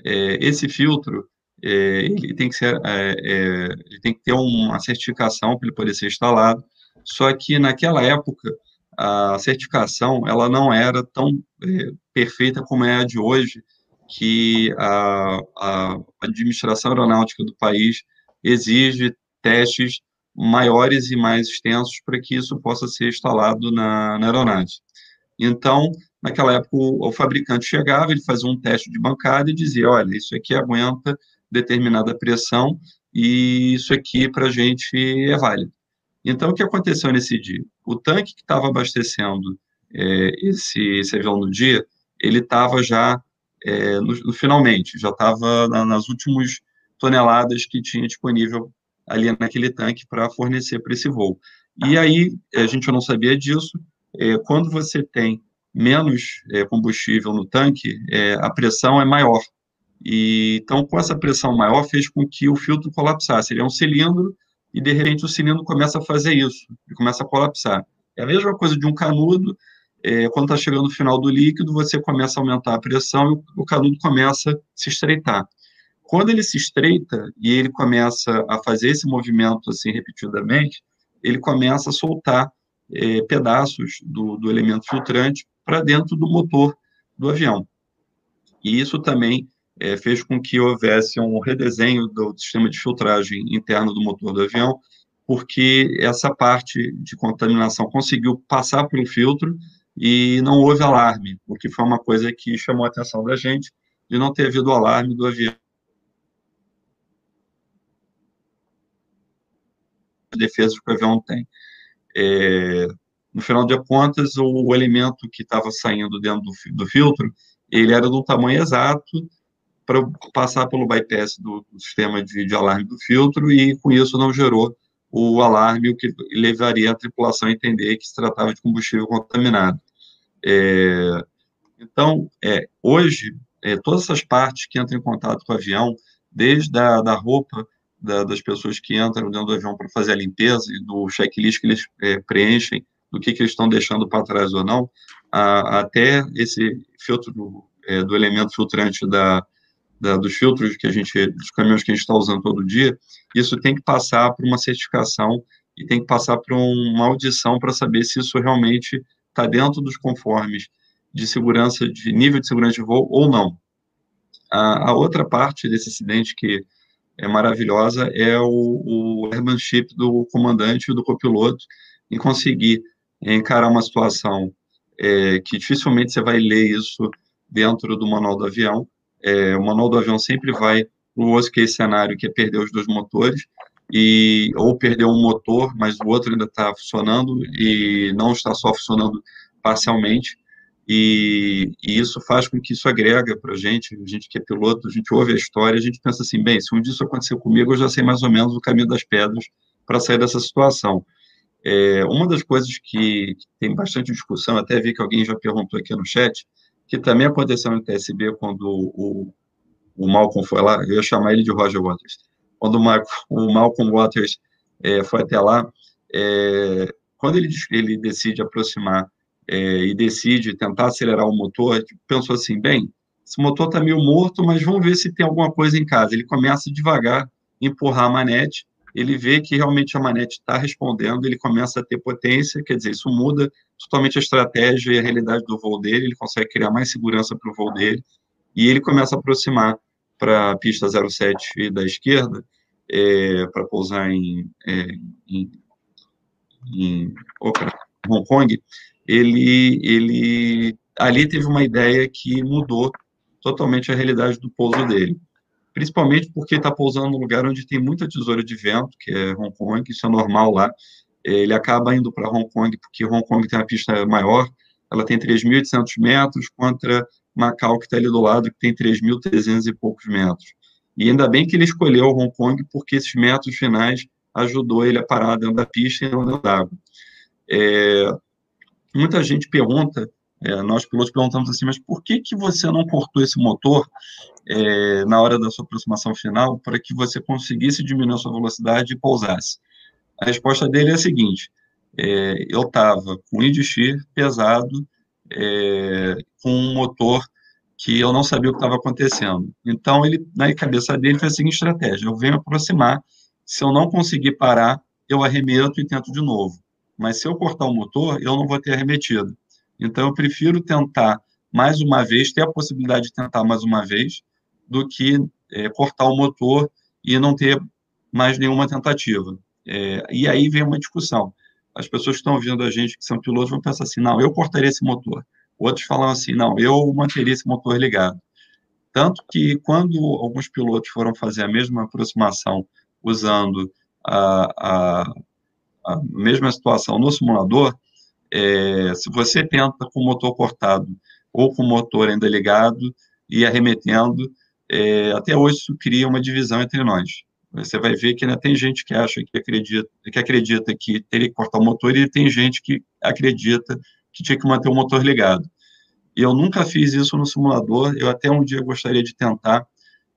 É, esse filtro é, ele tem que ser é, é, ele tem que ter uma certificação para ele poder ser instalado. Só que naquela época a certificação ela não era tão é, perfeita como é a de hoje, que a, a administração aeronáutica do país exige testes maiores e mais extensos para que isso possa ser instalado na, na aeronave. Então, naquela época, o, o, fabricante chegava, ele fazia um teste de bancada e dizia, olha, isso aqui aguenta determinada pressão e isso aqui para a gente é válido. Então, o que aconteceu nesse dia? O tanque que estava abastecendo é, esse, esse avião no dia, ele estava já, é, no, no, finalmente, já estava na, nas últimas toneladas que tinha disponível ali naquele tanque para fornecer para esse voo. E aí, a gente não sabia disso, é, quando você tem menos é, combustível no tanque, é, a pressão é maior. E, então, com essa pressão maior, fez com que o filtro colapsasse. Ele é um cilindro e, de repente, o cilindro começa a fazer isso, ele começa a colapsar. É a mesma coisa de um canudo, é, quando está chegando no final do líquido, você começa a aumentar a pressão e o, canudo começa a se estreitar. Quando ele se estreita e ele começa a fazer esse movimento assim repetidamente, ele começa a soltar é, pedaços do, do elemento filtrante para dentro do motor do avião. E isso também é, fez com que houvesse um redesenho do sistema de filtragem interno do motor do avião, porque essa parte de contaminação conseguiu passar pelo filtro e não houve alarme, porque foi uma coisa que chamou a atenção da gente de não ter havido alarme do avião. defesas que o avião tem. É, no final de contas, o, o elemento que estava saindo dentro do, do, filtro, ele era do tamanho exato para passar pelo bypass do, do sistema de, de, alarme do filtro e, com isso, não gerou o alarme, o que levaria a tripulação a entender que se tratava de combustível contaminado. É, então, é, hoje, é, todas essas partes que entram em contato com o avião, desde a da roupa da, das pessoas que entram dentro do avião para fazer a limpeza e do checklist que eles é, preenchem, do que, que eles estão deixando para trás ou não, a, até esse filtro do, é, do elemento filtrante da, da, dos filtros que a gente, dos caminhões que a gente está usando todo dia, isso tem que passar por uma certificação e tem que passar por uma audição para saber se isso realmente está dentro dos conformes de segurança, de nível de segurança de voo ou não. A, a outra parte desse acidente que é maravilhosa é o, o airmanship do comandante e do copiloto em conseguir encarar uma situação é, que dificilmente você vai ler isso dentro do manual do avião. É, o manual do avião sempre vai para o worst case cenário, que é perder os dois motores, e ou perder um motor, mas o outro ainda está funcionando e não está só funcionando parcialmente. E, e, isso faz com que isso agrega para a gente, a gente que é piloto, a gente ouve a história, a gente pensa assim, bem, se um dia isso comigo, eu já sei mais ou menos o caminho das pedras para sair dessa situação. É, uma das coisas que, que, tem bastante discussão, até vi que alguém já perguntou aqui no chat, que também aconteceu no TSB quando o, o Malcolm foi lá, eu ia chamar ele de Roger Waters, quando o, Marco, o Malcolm Waters é, foi até lá, é, quando ele, ele decide aproximar é, e decide tentar acelerar o motor, pensou assim, bem, esse motor está meio morto, mas vamos ver se tem alguma coisa em casa. Ele começa devagar, empurrar a manete, ele vê que realmente a manete está respondendo, ele começa a ter potência, quer dizer, isso muda totalmente a estratégia e a realidade do voo dele, ele consegue criar mais segurança para o voo dele, e ele começa a aproximar para a pista 07 da esquerda, é, para pousar em, é, em, em opa, Hong Kong, ele, ele ali teve uma ideia que mudou totalmente a realidade do pouso dele. Principalmente porque está pousando num lugar onde tem muita tesoura de vento, que é Hong Kong, isso é normal lá. Ele acaba indo para Hong Kong porque Hong Kong tem uma pista maior, ela tem 3.800 metros, contra Macau, que está ali do lado, que tem 3.300 e poucos metros. E ainda bem que ele escolheu Hong Kong, porque esses metros finais ajudou ele a parar dentro da pista e não dentro d'água. É, muita gente pergunta, é, nós pilotos perguntamos assim, mas por que, que você não cortou esse motor é, na hora da sua aproximação final para que você conseguisse diminuir a sua velocidade e pousasse? A resposta dele é a seguinte, é, eu estava com o IDX pesado, é, com um motor que eu não sabia o que estava acontecendo. Então, ele, na cabeça dele, fez a seguinte estratégia, eu venho aproximar, se eu não conseguir parar, eu arremeto e tento de novo mas se eu cortar o motor, eu não vou ter arremetido. Então, eu prefiro tentar mais uma vez, ter a possibilidade de tentar mais uma vez, do que é, cortar o motor e não ter mais nenhuma tentativa. É, e aí vem uma discussão. As pessoas que estão ouvindo a gente, que são pilotos, vão pensar assim: não, eu cortaria esse motor. Outros falam assim: não, eu manteria esse motor ligado. Tanto que, quando alguns pilotos foram fazer a mesma aproximação usando a, a a mesma situação no simulador, é, se você tenta com o motor cortado ou com o motor ainda ligado e arremetendo, é, até hoje isso cria uma divisão entre nós. Você vai ver que ainda tem gente que acha que acredita que acredita que teria que cortar o motor e tem gente que acredita que tinha que manter o motor ligado. E eu nunca fiz isso no simulador. Eu até um dia gostaria de tentar,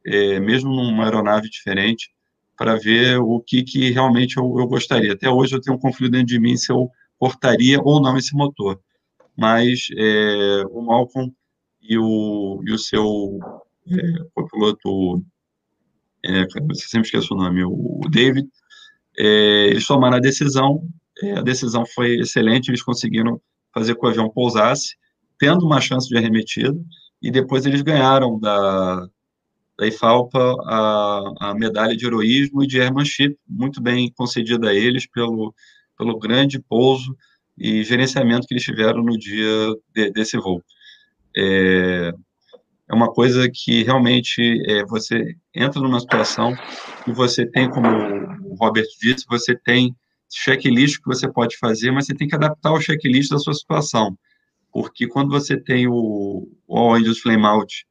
é, mesmo numa aeronave diferente, para ver o que, que realmente eu, eu, gostaria. Até hoje eu tenho um conflito dentro de mim se eu cortaria ou não esse motor. Mas é, o Malcolm e o, e o seu é, copiloto, é, você sempre esquece o nome, o David, é, eles tomaram a decisão, é, a decisão foi excelente, eles conseguiram fazer com que o avião pousasse, tendo uma chance de arremetida, e depois eles ganharam da, da IFALPA a, a medalha de heroísmo e de airmanship, muito bem concedida a eles pelo, pelo grande pouso e gerenciamento que eles tiveram no dia de, desse voo. É, é uma coisa que realmente é, você entra numa situação que você tem, como o Robert disse, você tem checklist que você pode fazer, mas você tem que adaptar o checklist da sua situação. Porque quando você tem o All Engines Flame Out,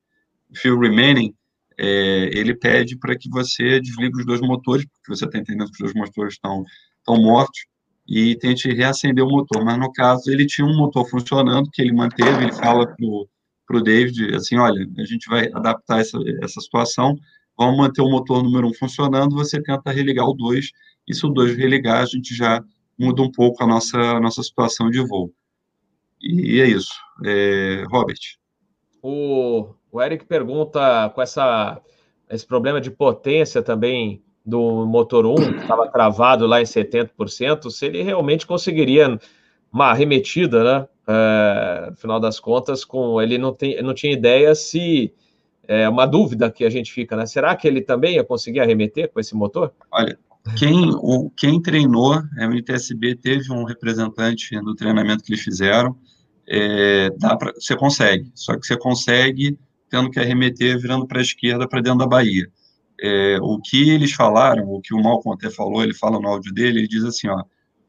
Fuel Remaining, é, ele pede para que você desligue os dois motores, porque você está entendendo que os dois motores estão, estão mortos, e tente reacender o motor. Mas, no caso, ele tinha um motor funcionando, que ele manteve, ele fala para o David, assim, olha, a gente vai adaptar essa, essa situação, vamos manter o motor número um funcionando, você tenta religar o 2, e se o 2 religar, a gente já muda um pouco a nossa, a nossa situação de voo. E, e é isso. É, Robert. O, o Eric pergunta com essa, esse problema de potência também do motor 1, que estava travado lá em 70%, se ele realmente conseguiria uma arremetida, né? É, no final das contas, com ele não, tem, não tinha ideia se é uma dúvida que a gente fica, né? Será que ele também ia conseguir arremeter com esse motor? Olha, quem, o, quem treinou, a MTSB teve um representante do treinamento que eles fizeram, é, dá pra, você consegue, só que você consegue tendo que arremeter virando para a esquerda, para dentro da Bahia. É, o que eles falaram, o que o Malcolm até falou, ele fala no áudio dele, ele diz assim, ó,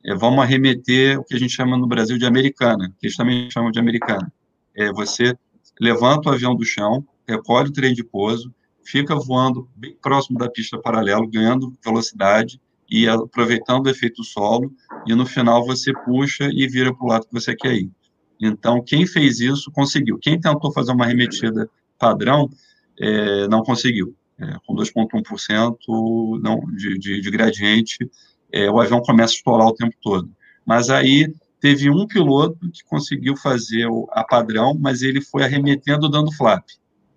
é, vamos arremeter o que a gente chama no Brasil de americana, que eles também chamam de americana. É, você levanta o avião do chão, recolhe o trem de pouso, fica voando bem próximo da pista paralelo, ganhando velocidade e aproveitando o efeito solo, e no final você puxa e vira para o lado que você quer ir. Então, quem fez isso conseguiu. Quem tentou fazer uma arremetida padrão é, não conseguiu. É, com 2,1% não, de, de, de gradiente, é, o avião começa a estourar o tempo todo. Mas aí teve um piloto que conseguiu fazer a padrão, mas ele foi arremetendo dando flap.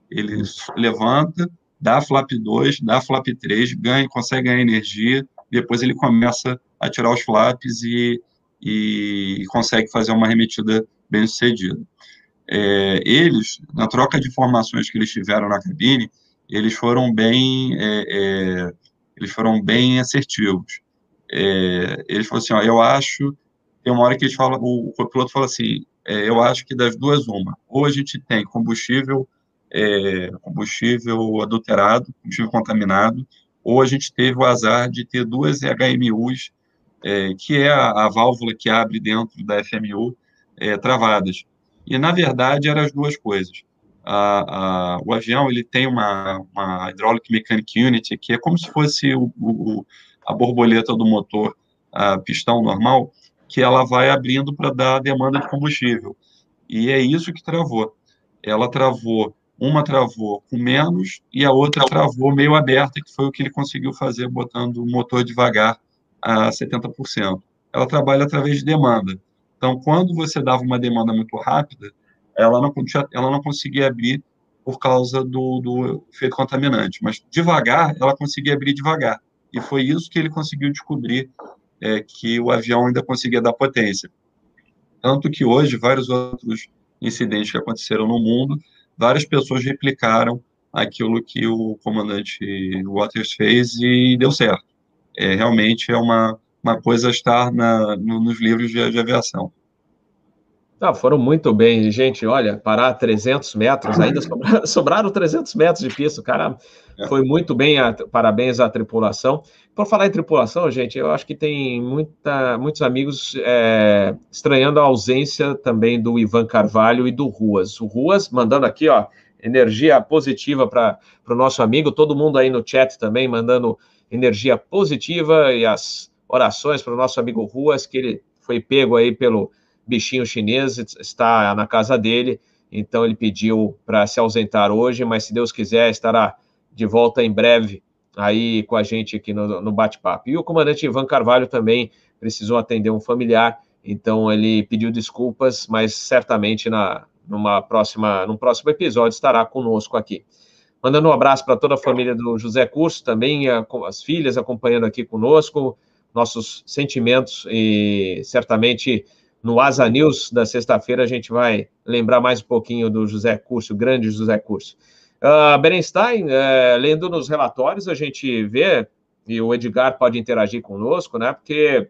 Ele levanta, dá flap 2, dá flap 3, ganha, consegue ganhar energia, depois ele começa a tirar os flaps e, e consegue fazer uma arremetida bem sucedida. É, eles, na troca de informações que eles tiveram na cabine, eles foram bem, é, é, eles foram bem assertivos. É, eles falaram assim, ó, eu acho, tem uma hora que eles falam, o, o piloto fala assim, é, eu acho que das duas uma, ou a gente tem combustível é, combustível adulterado, combustível contaminado, ou a gente teve o azar de ter duas HMUs, é, que é a, a, válvula que abre dentro da FMU, travadas. E, na verdade, eram as duas coisas. A, a, o avião ele tem uma, uma Hydraulic Mechanic Unit, que é como se fosse o, o, a borboleta do motor a pistão normal, que ela vai abrindo para dar demanda de combustível. E é isso que travou. Ela travou uma travou com menos e a outra travou meio aberta, que foi o que ele conseguiu fazer botando o motor devagar a 70%. Ela trabalha através de demanda. Então, quando você dava uma demanda muito rápida, ela não, ela não conseguia abrir por causa do, do efeito contaminante, mas devagar, ela conseguia abrir devagar. E foi isso que ele conseguiu descobrir, é, que o avião ainda conseguia dar potência. Tanto que hoje, vários outros incidentes que aconteceram no mundo, várias pessoas replicaram aquilo que o comandante Waters fez e deu certo. É, realmente é uma, uma coisa a estar na, no, nos livros de, de aviação. Ah, foram muito bem, gente. Olha, parar 300 metros, ainda sobraram, sobraram 300 metros de pista. O cara é. foi muito bem. A, parabéns à tripulação. Por falar em tripulação, gente, eu acho que tem muita, muitos amigos é, estranhando a ausência também do Ivan Carvalho e do Ruas. O Ruas mandando aqui, ó, energia positiva para o nosso amigo. Todo mundo aí no chat também mandando energia positiva e as orações para o nosso amigo Ruas, que ele foi pego aí pelo bichinho chinês, está na casa dele, então ele pediu para se ausentar hoje, mas se Deus quiser, estará de volta em breve aí com a gente aqui no, no bate-papo. E o comandante Ivan Carvalho também precisou atender um familiar, então ele pediu desculpas, mas certamente na numa próxima, num próximo episódio estará conosco aqui. Mandando um abraço para toda a família do José Curso, também as filhas acompanhando aqui conosco, nossos sentimentos e certamente no Asa News da sexta-feira a gente vai lembrar mais um pouquinho do José Curso, grande José Curso. Uh, Berenstein, uh, lendo nos relatórios, a gente vê, e o Edgar pode interagir conosco, né, porque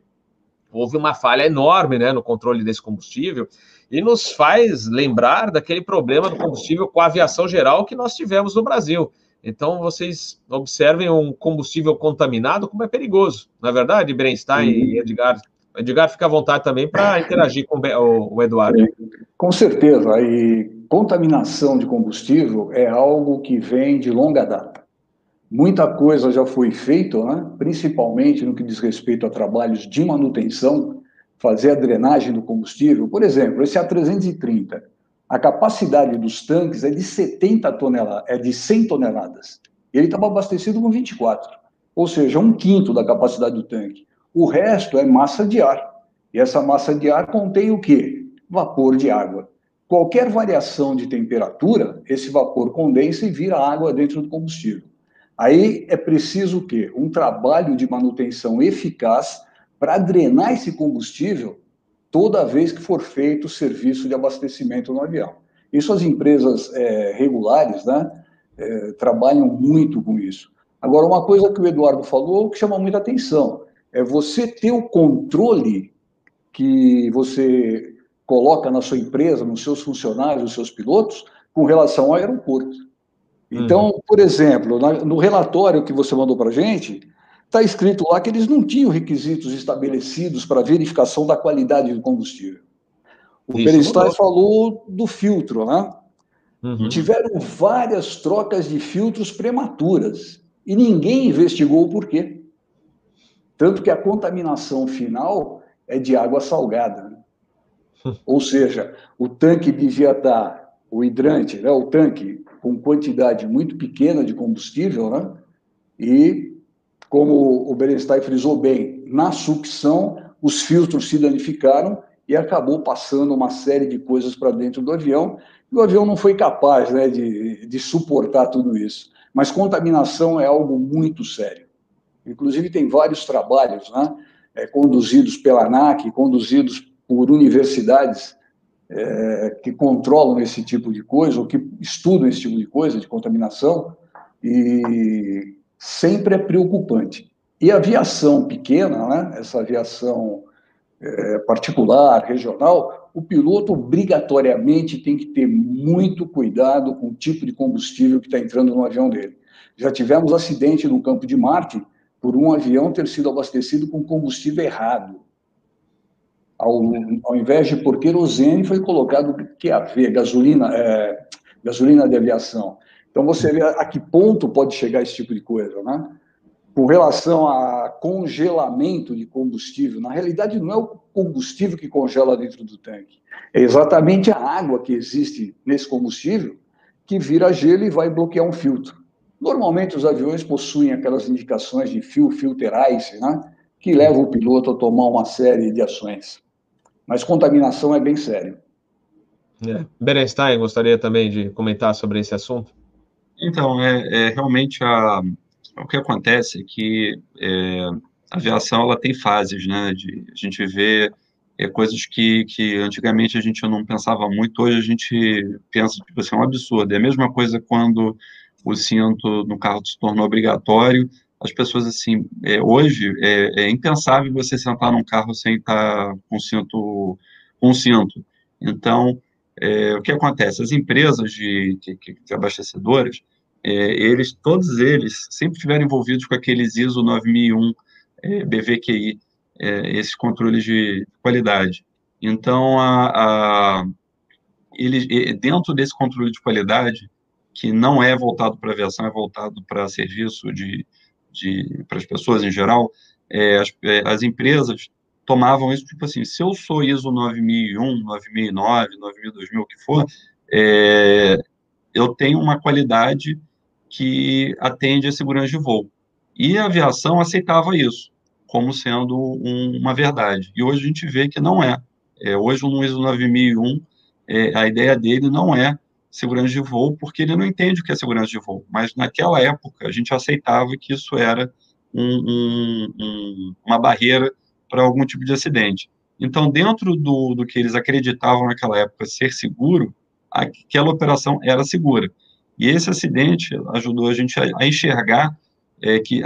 houve uma falha enorme né, no controle desse combustível, e nos faz lembrar daquele problema do combustível com a aviação geral que nós tivemos no Brasil. Então, vocês observem um combustível contaminado, como é perigoso. Na é verdade, Brenstein e Edgar Edgar, fica à vontade também para interagir com o Eduardo. Com certeza, e contaminação de combustível é algo que vem de longa data. Muita coisa já foi feita, né? principalmente no que diz respeito a trabalhos de manutenção, fazer a drenagem do combustível. Por exemplo, esse A330, a capacidade dos tanques é de 70 toneladas, é de 100 toneladas. Ele estava abastecido com 24, ou seja, um quinto da capacidade do tanque. O resto é massa de ar. E essa massa de ar contém o quê? Vapor de água. Qualquer variação de temperatura, esse vapor condensa e vira água dentro do combustível. Aí é preciso o quê? Um trabalho de manutenção eficaz para drenar esse combustível toda vez que for feito o serviço de abastecimento no avião. Isso as empresas é, regulares né, é, trabalham muito com isso. Agora, uma coisa que o Eduardo falou que chama muita atenção é você ter o controle que você coloca na sua empresa, nos seus funcionários, nos seus pilotos, com relação ao aeroporto. Então, uhum. por exemplo, no relatório que você mandou para a gente, está escrito lá que eles não tinham requisitos estabelecidos para verificação da qualidade do combustível. O Perestai falou do filtro, né? Uhum. Tiveram várias trocas de filtros prematuras e ninguém investigou o porquê. Tanto que a contaminação final é de água salgada. Né? Ou seja, o tanque devia estar, o hidrante, né, o tanque, com quantidade muito pequena de combustível, né? e, como o Berenstein frisou bem, na sucção, os filtros se danificaram e acabou passando uma série de coisas para dentro do avião, e o avião não foi capaz né, de, de suportar tudo isso. Mas contaminação é algo muito sério. Inclusive, tem vários trabalhos né, é, conduzidos pela ANAC, conduzidos por universidades é, que controlam esse tipo de coisa, ou que estudam esse tipo de coisa, de contaminação, e sempre é preocupante. E a aviação pequena, né, essa aviação é, particular, regional, o piloto obrigatoriamente tem que ter muito cuidado com o tipo de combustível que está entrando no avião dele. Já tivemos acidente no campo de Marte por um avião ter sido abastecido com combustível errado. Ao, ao invés de por querosene, foi colocado QAV, gasolina, é, gasolina de aviação. Então, você vê a que ponto pode chegar esse tipo de coisa, né? Com relação a congelamento de combustível, na realidade não é o combustível que congela dentro do tanque, é exatamente a água que existe nesse combustível que vira gelo e vai bloquear um filtro. Normalmente, os aviões possuem aquelas indicações de fio, filter ice, né? que levam o piloto a tomar uma série de ações. Mas contaminação é bem sério. É. Berenstein, gostaria também de comentar sobre esse assunto? Então, é, é realmente a, o que acontece é que é, a aviação ela tem fases, né? De, a gente vê é, coisas que, que antigamente a gente não pensava muito, hoje a gente pensa, tipo assim, é um absurdo. É a mesma coisa quando o cinto no carro se tornou obrigatório. As pessoas, assim, é, hoje é, é, impensável você sentar num carro sem estar com cinto, com cinto. Então, é, o que acontece? As empresas de, de, de abastecedoras, é, eles, todos eles, sempre estiveram envolvidos com aqueles ISO 9001 é, BVQI, é, esses controles de qualidade. Então, a, a, ele, dentro desse controle de qualidade, que não é voltado para aviação, é voltado para serviço de, de para as pessoas em geral, é, as, é, as, empresas tomavam isso tipo assim, se eu sou ISO 9001, 9009, 9000, o que for, é, eu tenho uma qualidade que atende a segurança de voo. E a aviação aceitava isso como sendo um, uma verdade. E hoje a gente vê que não é. é hoje, no ISO 9001, é, a ideia dele não é segurança de voo, porque ele não entende o que é segurança de voo. Mas naquela época, a gente aceitava que isso era um, um, um, uma barreira para algum tipo de acidente. Então, dentro do, do que eles acreditavam naquela época ser seguro, aquela operação era segura. E esse acidente ajudou a gente a, a enxergar é, que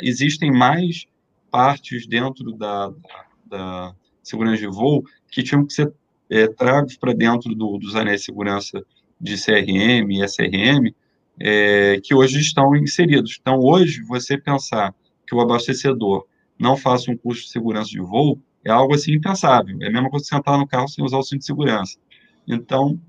existem mais partes dentro da, da, da, segurança de voo que tinham que ser é, tragos para dentro do, dos anéis de segurança de CRM e SRM, é, que hoje estão inseridos. Então, hoje, você pensar que o abastecedor não faça um curso de segurança de voo é algo assim impensável. É a mesma coisa que sentar no carro sem usar o cinto de segurança. Então,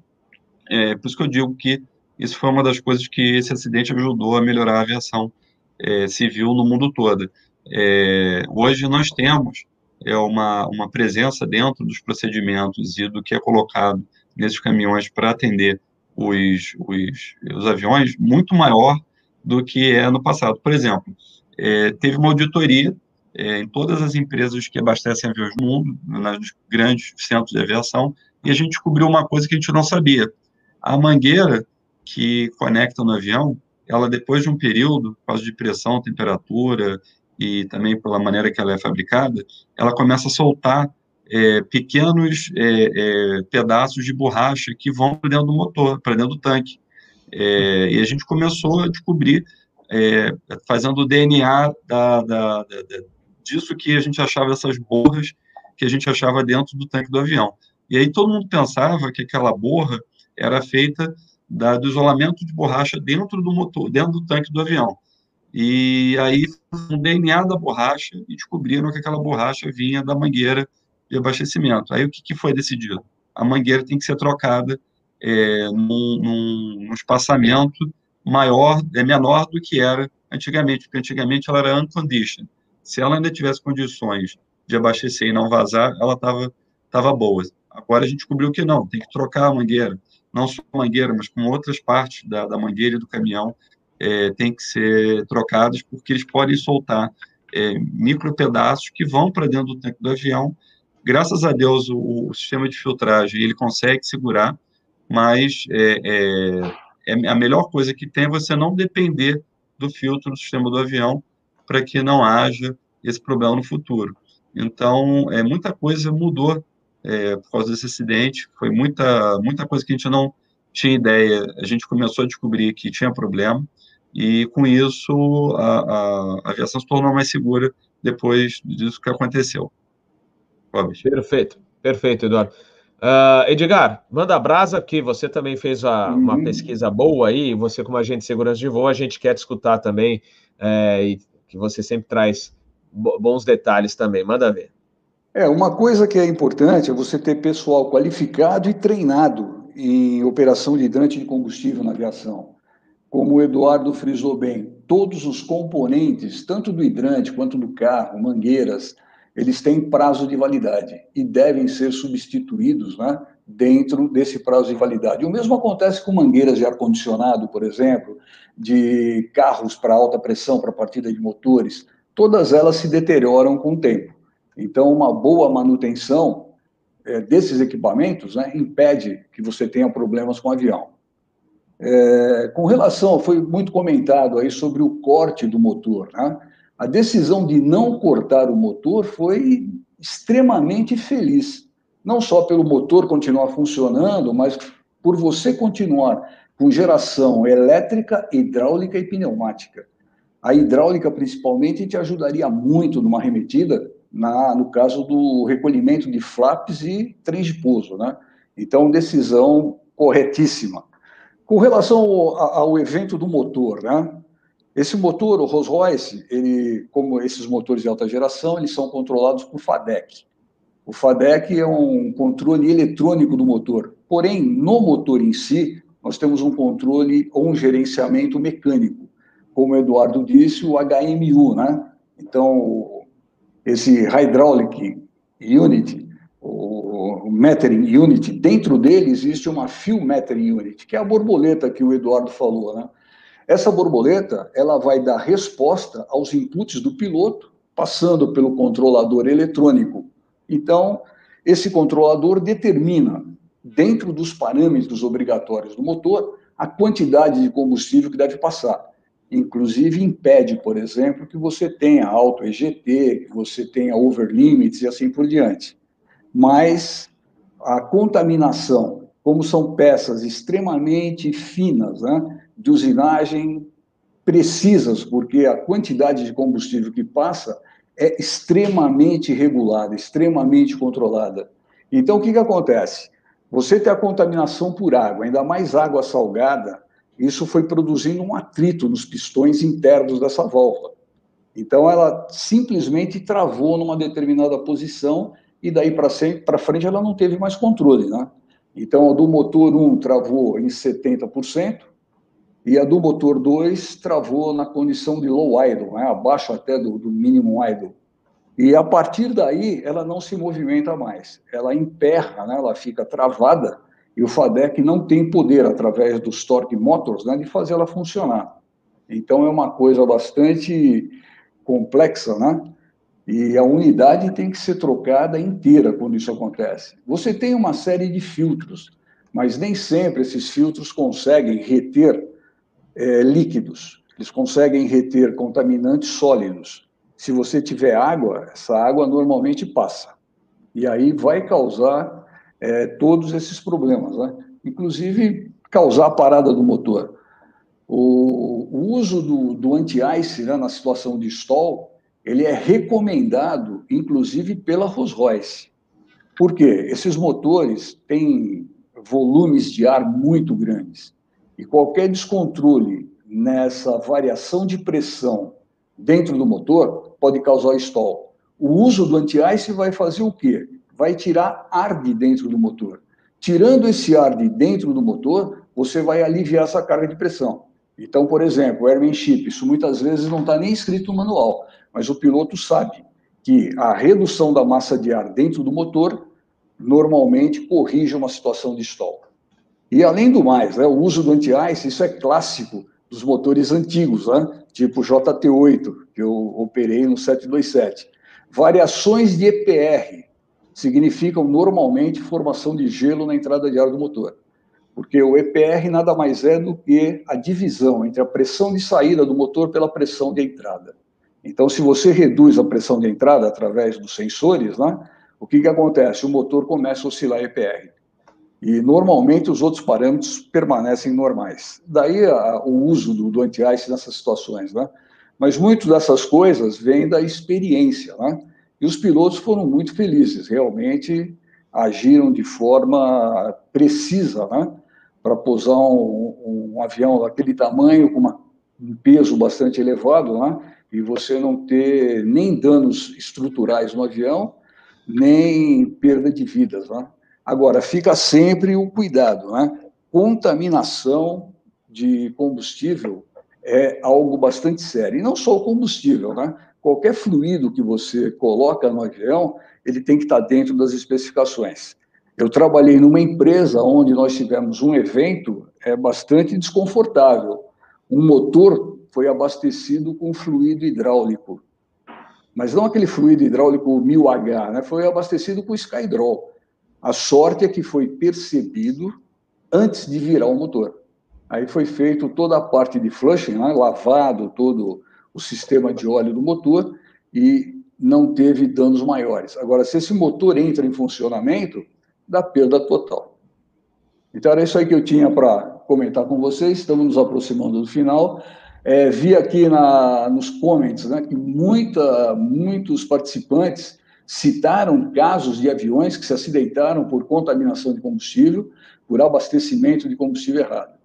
é por isso que eu digo que isso foi uma das coisas que esse acidente ajudou a melhorar a aviação é, civil no mundo todo. É, hoje nós temos é, uma, uma presença dentro dos procedimentos e do que é colocado nesses caminhões para atender os, os, os, aviões muito maior do que é no passado. Por exemplo, é, teve uma auditoria é, em todas as empresas que abastecem aviões no mundo, nos grandes centros de aviação, e a gente descobriu uma coisa que a gente não sabia. A mangueira que conecta no avião, ela depois de um período, por causa de pressão, temperatura e também pela maneira que ela é fabricada, ela começa a soltar é, pequenos é, é, pedaços de borracha que vão para dentro do motor, para dentro do tanque. É, e a gente começou a descobrir, é, fazendo o DNA da, da, da, disso que a gente achava, essas borras que a gente achava dentro do tanque do avião. E aí todo mundo pensava que aquela borra era feita da, do isolamento de borracha dentro do motor, dentro do tanque do avião. E aí, um DNA da borracha e descobriram que aquela borracha vinha da mangueira de abastecimento. Aí, o que, que foi decidido? A mangueira tem que ser trocada é, num, num, num espaçamento maior, é menor do que era antigamente, porque antigamente ela era unconditioned. Se ela ainda tivesse condições de abastecer e não vazar, ela estava tava boa. Agora a gente descobriu que não, tem que trocar a mangueira, não só a mangueira, mas com outras partes da, da mangueira e do caminhão, é, tem que ser trocados, porque eles podem soltar é, micro pedaços que vão para dentro do tanque do avião. Graças a Deus, o, o sistema de filtragem ele consegue segurar, mas é, é, é, a melhor coisa que tem é você não depender do filtro do sistema do avião para que não haja esse problema no futuro. Então, é, muita coisa mudou é, por causa desse acidente, foi muita, muita coisa que a gente não tinha ideia, a gente começou a descobrir que tinha problema, e com isso a, a, a aviação se tornou mais segura depois disso que aconteceu. Robert. Perfeito, perfeito, Eduardo. Uh, Edgar, manda brasa, que você também fez a, uhum. uma pesquisa boa aí, você como agente de segurança de voo, a gente quer te escutar também, é, e que você sempre traz bons detalhes também, manda ver. É, uma coisa que é importante é você ter pessoal qualificado e treinado em operação de hidrante de combustível na aviação como o Eduardo frisou bem, todos os componentes, tanto do hidrante quanto do carro, mangueiras, eles têm prazo de validade e devem ser substituídos né, dentro desse prazo de validade. O mesmo acontece com mangueiras de ar-condicionado, por exemplo, de carros para alta pressão, para partida de motores, todas elas se deterioram com o tempo. Então, uma boa manutenção é, desses equipamentos né, impede que você tenha problemas com o avião. É, com relação, foi muito comentado aí sobre o corte do motor, né? A decisão de não cortar o motor foi extremamente feliz. Não só pelo motor continuar funcionando, mas por você continuar com geração elétrica, hidráulica e pneumática. A hidráulica, principalmente, te ajudaria muito numa remetida, na, no caso do recolhimento de flaps e trens de pouso, né? Então, decisão corretíssima. Com relação ao, ao evento do motor, né? Esse motor, o Rolls Royce, ele, como esses motores de alta geração, eles são controlados por FADEC. O FADEC é um controle eletrônico do motor. Porém, no motor em si, nós temos um controle ou um gerenciamento mecânico. Como o Eduardo disse, o HMU, né? Então, esse Hydraulic Unit, o Metering Unit, dentro dele existe uma Fuel Metering Unit, que é a borboleta que o Eduardo falou, né? Essa borboleta, ela vai dar resposta aos inputs do piloto, passando pelo controlador eletrônico. Então, esse controlador determina, dentro dos parâmetros obrigatórios do motor, a quantidade de combustível que deve passar. Inclusive, impede, por exemplo, que você tenha alto EGT, que você tenha over limits e assim por diante. Mas a contaminação, como são peças extremamente finas, né, de usinagem precisas, porque a quantidade de combustível que passa é extremamente regulada, extremamente controlada. Então, o que, que acontece? Você tem a contaminação por água, ainda mais água salgada, isso foi produzindo um atrito nos pistões internos dessa válvula. Então, ela simplesmente travou numa determinada posição e daí para frente ela não teve mais controle, né? Então, a do motor 1 travou em 70%, e a do motor 2 travou na condição de low idle, né, abaixo até do, do mínimo idle. E a partir daí, ela não se movimenta mais. Ela emperra, né, ela fica travada, e o FADEC não tem poder, através dos torque motors, né, de fazer ela funcionar. Então, é uma coisa bastante complexa, né? E a unidade tem que ser trocada inteira quando isso acontece. Você tem uma série de filtros, mas nem sempre esses filtros conseguem reter é, líquidos, eles conseguem reter contaminantes sólidos. Se você tiver água, essa água normalmente passa. E aí vai causar é, todos esses problemas, né? inclusive causar a parada do motor. O, o uso do, do anti-ice né, na situação de stall, ele é recomendado, inclusive, pela Rolls-Royce. Por quê? Esses motores têm volumes de ar muito grandes. E qualquer descontrole nessa variação de pressão dentro do motor pode causar stall. O uso do anti-ice vai fazer o quê? Vai tirar ar de dentro do motor. Tirando esse ar de dentro do motor, você vai aliviar essa carga de pressão. Então, por exemplo, airmanship, isso muitas vezes não está nem escrito no manual, mas o piloto sabe que a redução da massa de ar dentro do motor normalmente corrige uma situação de stall. E além do mais, né, o uso do anti-ice, isso é clássico dos motores antigos, né, tipo JT8, que eu operei no 727. Variações de EPR significam normalmente formação de gelo na entrada de ar do motor, porque o EPR nada mais é do que a divisão entre a pressão de saída do motor pela pressão de entrada. Então, se você reduz a pressão de entrada através dos sensores, né, o que, que acontece? O motor começa a oscilar EPR. E normalmente os outros parâmetros permanecem normais. Daí a, o uso do, do anti-ice nessas situações, né? Mas muito dessas coisas vem da experiência, né? E os pilotos foram muito felizes, realmente agiram de forma precisa, né? Para pousar um, um, avião daquele tamanho, com uma, um peso bastante elevado, né? E você não ter nem danos estruturais no avião, nem perda de vidas, né? Agora, fica sempre o cuidado, né? Contaminação de combustível é algo bastante sério. E não só o combustível, né? Qualquer fluido que você coloca no avião, ele tem que estar dentro das especificações. Eu trabalhei numa empresa onde nós tivemos um evento é bastante desconfortável. Um motor foi abastecido com fluido hidráulico, mas não aquele fluido hidráulico 1000H, né? Foi abastecido com Skydrol. A sorte é que foi percebido antes de virar o motor. Aí foi feito toda a parte de flushing, né, lavado todo o sistema de óleo do motor e não teve danos maiores. Agora, se esse motor entra em funcionamento, dá perda total. Então, era isso aí que eu tinha para comentar com vocês. Estamos nos aproximando do final. É, vi aqui na, nos comments né, que muita, muitos participantes citaram casos de aviões que se acidentaram por contaminação de combustível, por abastecimento de combustível errado.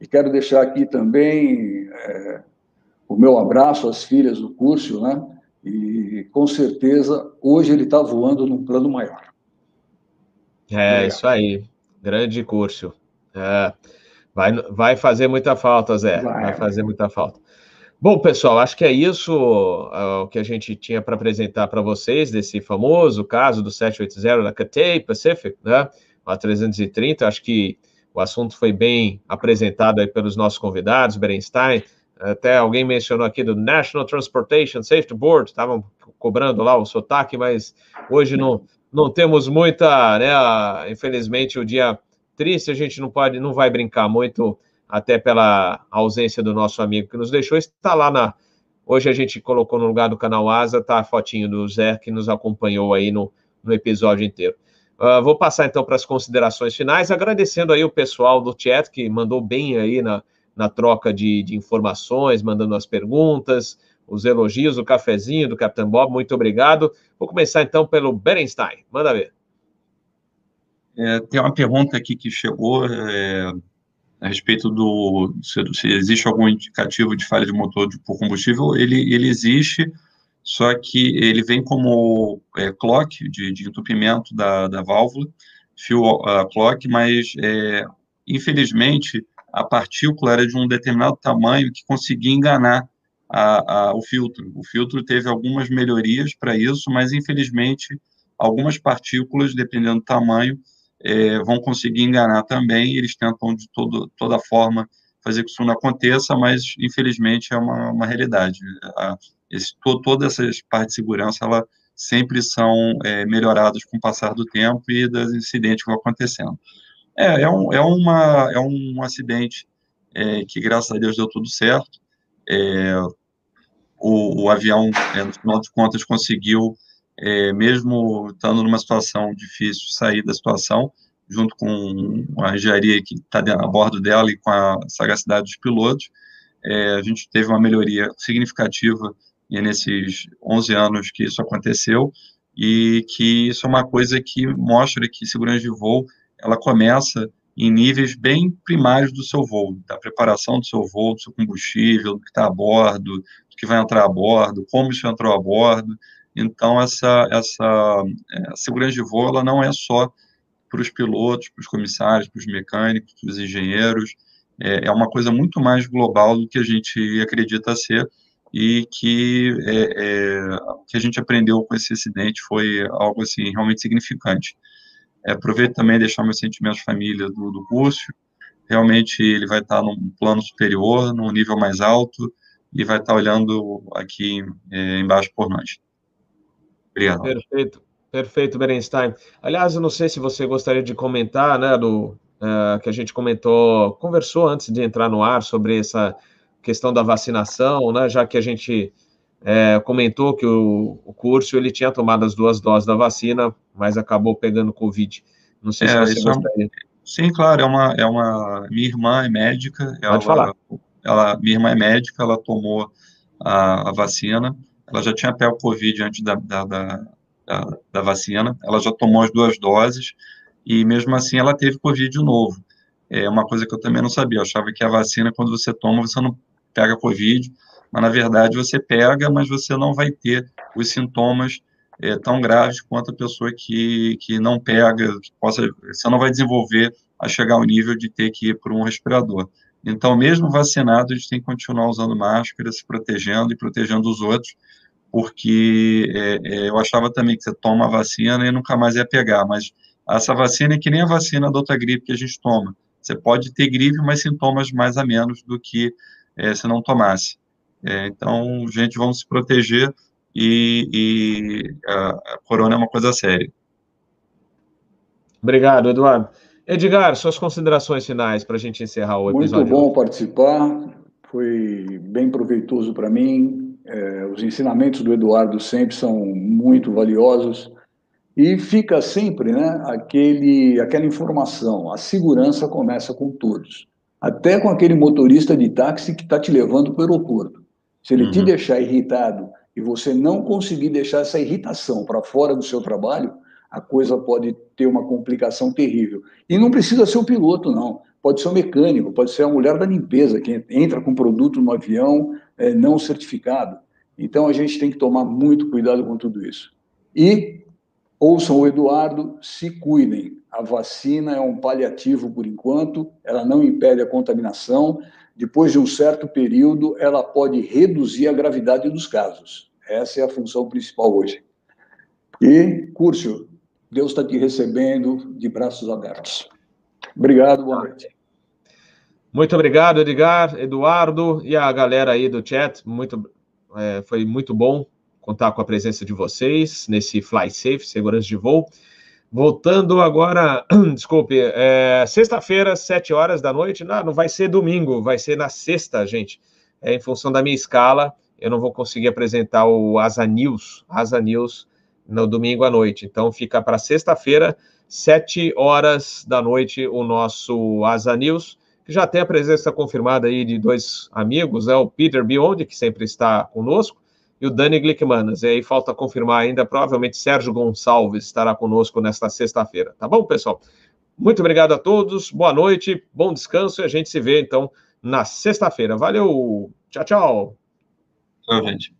E quero deixar aqui também é, o meu abraço às filhas do curso, né? E com certeza hoje ele está voando num plano maior. É, isso aí. Grande curso. É, vai, vai fazer muita falta, Zé. Vai, vai fazer muita falta. Bom, pessoal, acho que é isso uh, o que a gente tinha para apresentar para vocês desse famoso caso do 780 da Cathay Pacific, né? A 330. Acho que o assunto foi bem apresentado aí pelos nossos convidados, Berenstein. Até alguém mencionou aqui do National Transportation Safety Board, estavam cobrando lá o sotaque, mas hoje não, não temos muita, né? Infelizmente, o dia triste, a gente não pode, não vai brincar muito até pela ausência do nosso amigo que nos deixou, está lá na. Hoje a gente colocou no lugar do canal Asa, tá a fotinho do Zé que nos acompanhou aí no, no episódio inteiro. Uh, vou passar então para as considerações finais, agradecendo aí o pessoal do chat que mandou bem aí na, na troca de, de informações, mandando as perguntas, os elogios, o cafezinho do Capitão Bob, muito obrigado. Vou começar então pelo Berenstein, manda ver. É, tem uma pergunta aqui que chegou é, a respeito do se, se, existe algum indicativo de falha de motor de, por combustível, ele, ele existe, só que ele vem como é, clock, de, de, entupimento da, da válvula, fuel uh, clock, mas é, infelizmente a partícula era de um determinado tamanho que conseguia enganar a, a, o filtro. O filtro teve algumas melhorias para isso, mas infelizmente algumas partículas, dependendo do tamanho, é, vão conseguir enganar também. Eles tentam de todo, toda forma fazer que isso não aconteça, mas infelizmente é uma, uma realidade. A, esse, to, todas essas partes de segurança, ela sempre são é, melhoradas com o passar do tempo e dos incidentes que vão acontecendo. É, é, um, é, uma, é um acidente é, que, graças a Deus, deu tudo certo. É, o, o, avião, é, no final de contas, conseguiu é, mesmo estando numa situação difícil, sair da situação, junto com a engenharia que está a bordo dela e com a sagacidade dos pilotos, é, a gente teve uma melhoria significativa nesses 11 anos que isso aconteceu, e que isso é uma coisa que mostra que segurança de voo, ela começa em níveis bem primários do seu voo, da preparação do seu voo, do seu combustível, do que está a bordo, do que vai entrar a bordo, como isso entrou a bordo, então, essa, essa é, segurança de voo ela não é só para os pilotos, para os comissários, para os mecânicos, para os engenheiros, é, é, uma coisa muito mais global do que a gente acredita ser e que é, é, que a gente aprendeu com esse acidente foi algo assim realmente significante. É, aproveito também deixar meus sentimentos família do, do. Realmente ele vai estar num plano superior, num nível mais alto e vai estar olhando aqui é, embaixo por nós. Obrigado. Perfeito, perfeito, Berenstein. Aliás, eu não sei se você gostaria de comentar, né, do uh, que a gente comentou, conversou antes de entrar no ar sobre essa questão da vacinação, né, já que a gente é, comentou que o, o, curso ele tinha tomado as duas doses da vacina, mas acabou pegando Covid. Não sei é, se você é gostaria. É, sim, claro, é uma, é uma. Minha irmã é médica. Pode ela, falar. Ela, minha irmã é médica, ela tomou a, a vacina ela já tinha pego Covid antes da, da, da, da, vacina, ela já tomou as duas doses, e mesmo assim ela teve Covid de novo. É uma coisa que eu também não sabia, eu achava que a vacina, quando você toma, você não pega Covid, mas na verdade você pega, mas você não vai ter os sintomas é, tão graves quanto a pessoa que, que não pega, que possa, você não vai desenvolver a chegar ao nível de ter que ir por um respirador. Então, mesmo vacinado, a gente tem que continuar usando máscara, se protegendo e protegendo os outros, porque é, é, eu achava também que você toma a vacina e nunca mais ia pegar, mas essa vacina é que nem a vacina da outra gripe que a gente toma. Você pode ter gripe, mas sintomas mais a menos do que é, se não tomasse. É, então, gente, vamos se proteger e, e a, a corona é uma coisa séria. Obrigado, Eduardo. Edgar, suas considerações finais para a gente encerrar o episódio. Muito bom participar, foi bem proveitoso para mim, é, os ensinamentos do Eduardo sempre são muito valiosos e fica sempre né, aquele, aquela informação. A segurança começa com todos, até com aquele motorista de táxi que está te levando para o aeroporto. Se ele uhum. te deixar irritado e você não conseguir deixar essa irritação para fora do seu trabalho, a coisa pode ter uma complicação terrível. E não precisa ser o piloto, não. Pode ser o mecânico, pode ser a mulher da limpeza, que entra com produto no avião é, não certificado. Então, a gente tem que tomar muito cuidado com tudo isso. E ouçam o Eduardo, se cuidem. A vacina é um paliativo por enquanto, ela não impede a contaminação. Depois de um certo período, ela pode reduzir a gravidade dos casos. Essa é a função principal hoje. E, Curso, Deus está te recebendo de braços abertos. Obrigado, boa noite. Muito obrigado, Edgar, Eduardo e a galera aí do chat. Muito, é, foi muito bom contar com a presença de vocês nesse Fly Safe, segurança de voo. Voltando agora, desculpe, é, sexta-feira, sete horas da noite. Não, não vai ser domingo, vai ser na sexta, gente. É, em função da minha escala, eu não vou conseguir apresentar o Asa News, Asa News no domingo à noite. Então fica para sexta-feira, sete horas da noite, o nosso Asa News, que já tem a presença confirmada aí de dois amigos, é o Peter Biondi, que sempre está conosco, e o Dani Glickmanas. E aí falta confirmar ainda, provavelmente Sérgio Gonçalves estará conosco nesta sexta-feira. Tá bom, pessoal? Muito obrigado a todos, boa noite, bom descanso e a gente se vê então na sexta-feira. Valeu, tchau, tchau. Tchau, gente.